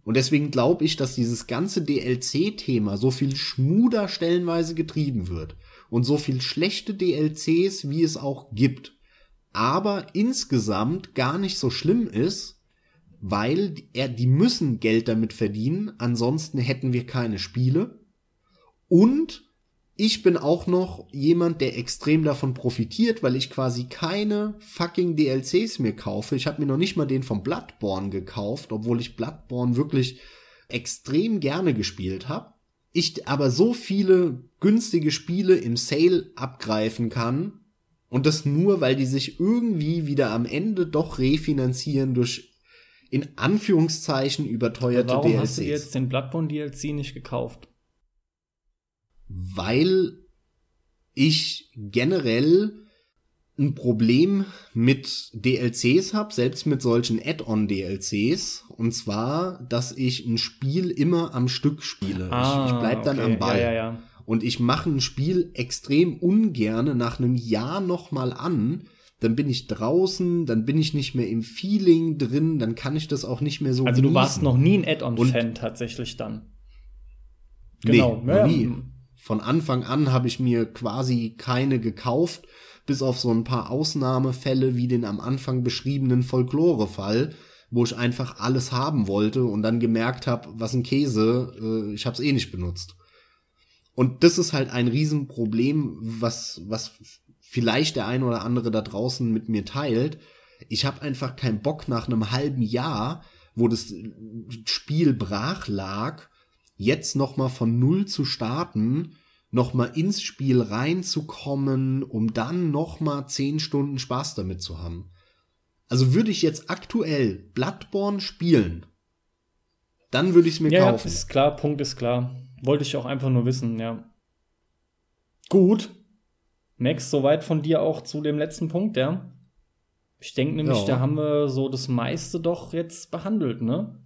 Speaker 2: Und deswegen glaube ich, dass dieses ganze DLC-Thema so viel Schmuder stellenweise getrieben wird und so viel schlechte DLCs, wie es auch gibt, aber insgesamt gar nicht so schlimm ist, weil er, die müssen Geld damit verdienen, ansonsten hätten wir keine Spiele. Und ich bin auch noch jemand, der extrem davon profitiert, weil ich quasi keine fucking DLCs mehr kaufe. Ich habe mir noch nicht mal den von Bloodborne gekauft, obwohl ich Bloodborne wirklich extrem gerne gespielt habe. Ich aber so viele günstige Spiele im Sale abgreifen kann und das nur, weil die sich irgendwie wieder am Ende doch refinanzieren durch in Anführungszeichen überteuerte
Speaker 1: Warum
Speaker 2: DLCs.
Speaker 1: hast du jetzt den Bloodborne DLC nicht gekauft?
Speaker 2: Weil ich generell ein Problem mit DLCs habe, selbst mit solchen Add-on-DLCs. Und zwar, dass ich ein Spiel immer am Stück spiele.
Speaker 1: Ah,
Speaker 2: ich, ich bleib dann
Speaker 1: okay.
Speaker 2: am Ball.
Speaker 1: Ja, ja, ja.
Speaker 2: Und ich mache ein Spiel extrem ungerne nach einem Jahr nochmal an, dann bin ich draußen, dann bin ich nicht mehr im Feeling drin, dann kann ich das auch nicht mehr so
Speaker 1: Also du warst
Speaker 2: genießen.
Speaker 1: noch nie ein Add-on-Fan tatsächlich dann.
Speaker 2: Nee,
Speaker 1: Genau. ja,
Speaker 2: nie. Von Anfang an habe ich mir quasi keine gekauft, bis auf so ein paar Ausnahmefälle wie den am Anfang beschriebenen Folklore-Fall, wo ich einfach alles haben wollte und dann gemerkt habe, was ein Käse, äh, ich habe es eh nicht benutzt. Und das ist halt ein Riesenproblem, was, was vielleicht der ein oder andere da draußen mit mir teilt. Ich habe einfach keinen Bock nach einem halben Jahr, wo das Spiel brach lag, jetzt noch mal von null zu starten, noch mal ins Spiel reinzukommen, um dann noch mal zehn Stunden Spaß damit zu haben. Also würde ich jetzt aktuell Bloodborne spielen, dann würde ich es mir
Speaker 1: ja,
Speaker 2: kaufen.
Speaker 1: ist klar, Punkt ist klar. Wollte ich auch einfach nur wissen, ja. Gut. Max, soweit von dir auch zu dem letzten Punkt, ja? Ich denke nämlich,
Speaker 2: Ja.
Speaker 1: da haben wir so das meiste doch jetzt behandelt, ne?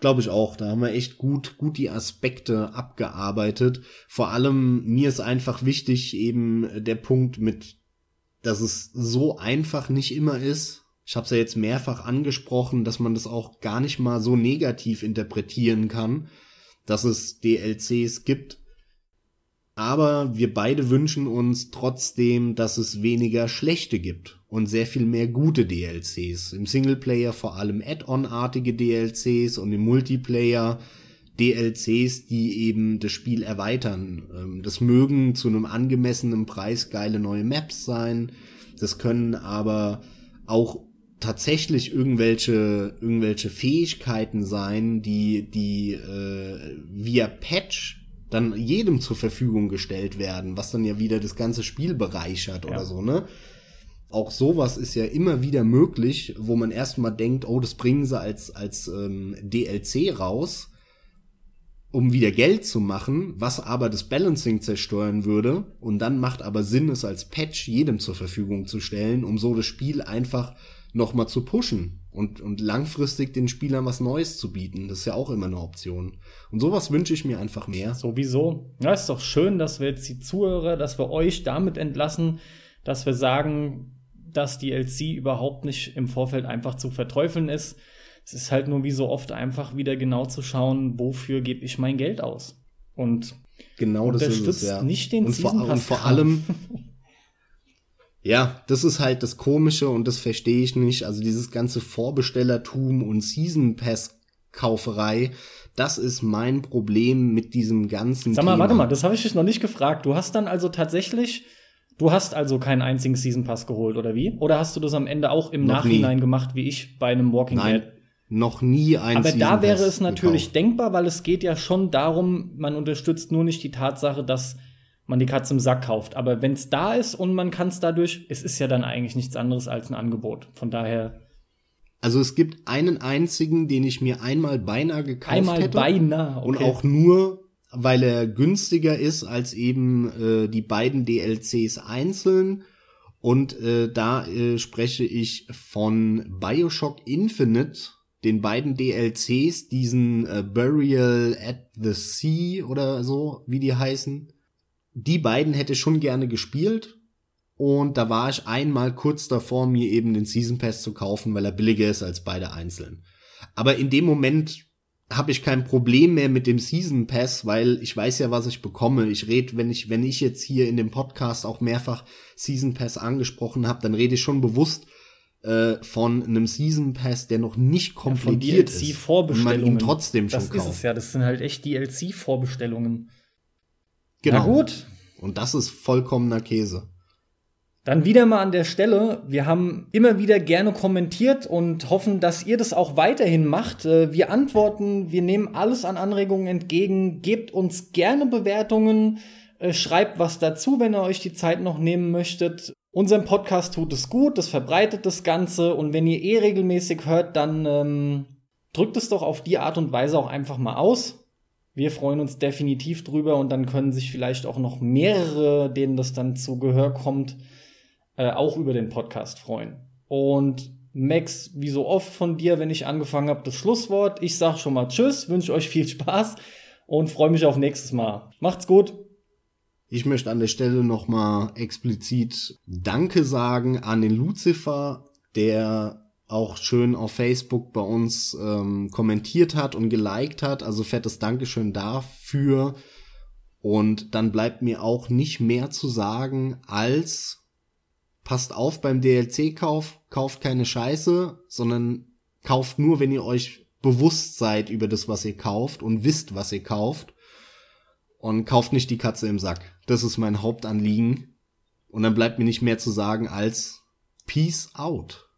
Speaker 2: Glaube ich auch. Da haben wir echt gut, gut die Aspekte abgearbeitet. Vor allem mir ist einfach wichtig eben der Punkt mit, dass es so einfach nicht immer ist. Ich habe es ja jetzt mehrfach angesprochen, dass man das auch gar nicht mal so negativ interpretieren kann, dass es DLCs gibt. Aber wir beide wünschen uns trotzdem, dass es weniger schlechte gibt und sehr viel mehr gute DLCs. Im Singleplayer vor allem Add-on-artige DLCs und im Multiplayer DLCs, die eben das Spiel erweitern. Ähm, Das mögen zu einem angemessenen Preis geile neue Maps sein. Das können aber auch tatsächlich irgendwelche irgendwelche Fähigkeiten sein, die die äh, via Patch dann jedem zur Verfügung gestellt werden, was dann ja wieder das ganze Spiel bereichert
Speaker 1: Ja.
Speaker 2: oder so, ne? Auch sowas ist ja immer wieder möglich, wo man erstmal denkt, oh, das bringen sie als als ähm, DLC raus, um wieder Geld zu machen, was aber das Balancing zerstören würde und dann macht aber Sinn, es als Patch jedem zur Verfügung zu stellen, um so das Spiel einfach nochmal zu pushen und, und langfristig den Spielern was Neues zu bieten. Das ist ja auch immer eine Option. Und sowas wünsche ich mir einfach mehr.
Speaker 1: Sowieso. Ja, ist doch schön, dass wir jetzt die Zuhörer, dass wir euch damit entlassen, dass wir sagen, dass die LC überhaupt nicht im Vorfeld einfach zu verteufeln ist. Es ist halt nur wie so oft einfach wieder genau zu schauen, wofür gebe ich mein Geld aus. Und
Speaker 2: Genau das ist es,
Speaker 1: unterstützt
Speaker 2: ja.
Speaker 1: nicht den
Speaker 2: und vor,
Speaker 1: Season
Speaker 2: und
Speaker 1: Pass
Speaker 2: vor allem, ja, das ist halt das Komische und das verstehe ich nicht. Also dieses ganze Vorbestellertum und Season Pass Kauferei, das ist mein Problem mit diesem ganzen
Speaker 1: Sag mal,
Speaker 2: Thema.
Speaker 1: warte mal, das habe ich dich noch nicht gefragt. Du hast dann also tatsächlich, du hast also keinen einzigen Season Pass geholt, oder wie? Oder hast du das am Ende auch im
Speaker 2: Noch
Speaker 1: Nachhinein
Speaker 2: nie.
Speaker 1: gemacht, wie ich bei einem Walking Dead?
Speaker 2: noch nie ein
Speaker 1: Aber
Speaker 2: Season
Speaker 1: da wäre
Speaker 2: Pass
Speaker 1: es natürlich
Speaker 2: gekauft.
Speaker 1: denkbar, weil es geht ja schon darum, man unterstützt nur nicht die Tatsache, dass man die Katze im Sack kauft. Aber wenn es da ist und man kann es dadurch, es ist ja dann eigentlich nichts anderes als ein Angebot. Von daher.
Speaker 2: Also es gibt einen einzigen, den ich mir einmal beinahe gekauft
Speaker 1: einmal
Speaker 2: hätte.
Speaker 1: beinahe. Okay.
Speaker 2: Und auch nur, weil er günstiger ist als eben äh, die beiden DLCs einzeln. Und äh, da äh, spreche ich von Bioshock Infinite, den beiden DLCs, diesen äh, Burial at the Sea oder so, wie die heißen. Die beiden hätte ich schon gerne gespielt. Und da war ich einmal kurz davor, mir eben den Season Pass zu kaufen, weil er billiger ist als beide einzeln. Aber in dem Moment habe ich kein Problem mehr mit dem Season Pass, weil ich weiß ja, was ich bekomme. Ich rede, wenn ich, wenn ich jetzt hier in dem Podcast auch mehrfach Season Pass angesprochen habe, dann rede ich schon bewusst äh, von einem Season Pass, der noch nicht komplettiert
Speaker 1: ja,
Speaker 2: ist.
Speaker 1: Vorbestellungen.
Speaker 2: Und man ihn trotzdem
Speaker 1: das
Speaker 2: schon kauft.
Speaker 1: ist es ja. Das sind halt echt DLC-Vorbestellungen.
Speaker 2: Genau.
Speaker 1: Na gut.
Speaker 2: Und das ist vollkommener Käse.
Speaker 1: Dann wieder mal an der Stelle. Wir haben immer wieder gerne kommentiert und hoffen, dass ihr das auch weiterhin macht. Äh, Wir antworten, wir nehmen alles an Anregungen entgegen. Gebt uns gerne Bewertungen. Äh, Schreibt was dazu, wenn ihr euch die Zeit noch nehmen möchtet. Unserem Podcast tut es gut, das verbreitet das Ganze. Und wenn ihr eh regelmäßig hört, dann ähm, drückt es doch auf die Art und Weise auch einfach mal aus. Wir freuen uns definitiv drüber und dann können sich vielleicht auch noch mehrere, denen das dann zu Gehör kommt, äh, auch über den Podcast freuen. Und Max, wie so oft von dir, wenn ich angefangen habe, das Schlusswort. Ich sag schon mal Tschüss, wünsche euch viel Spaß und freue mich auf nächstes Mal. Macht's gut.
Speaker 2: Ich möchte an der Stelle nochmal explizit Danke sagen an den Lucifer, der auch schön auf Facebook bei uns ähm, kommentiert hat und geliked hat. Also fettes Dankeschön dafür. Und dann bleibt mir auch nicht mehr zu sagen als passt auf beim DLC-Kauf, kauft keine Scheiße, sondern kauft nur, wenn ihr euch bewusst seid über das, was ihr kauft und wisst, was ihr kauft. Und kauft nicht die Katze im Sack. Das ist mein Hauptanliegen. Und dann bleibt mir nicht mehr zu sagen als Peace out.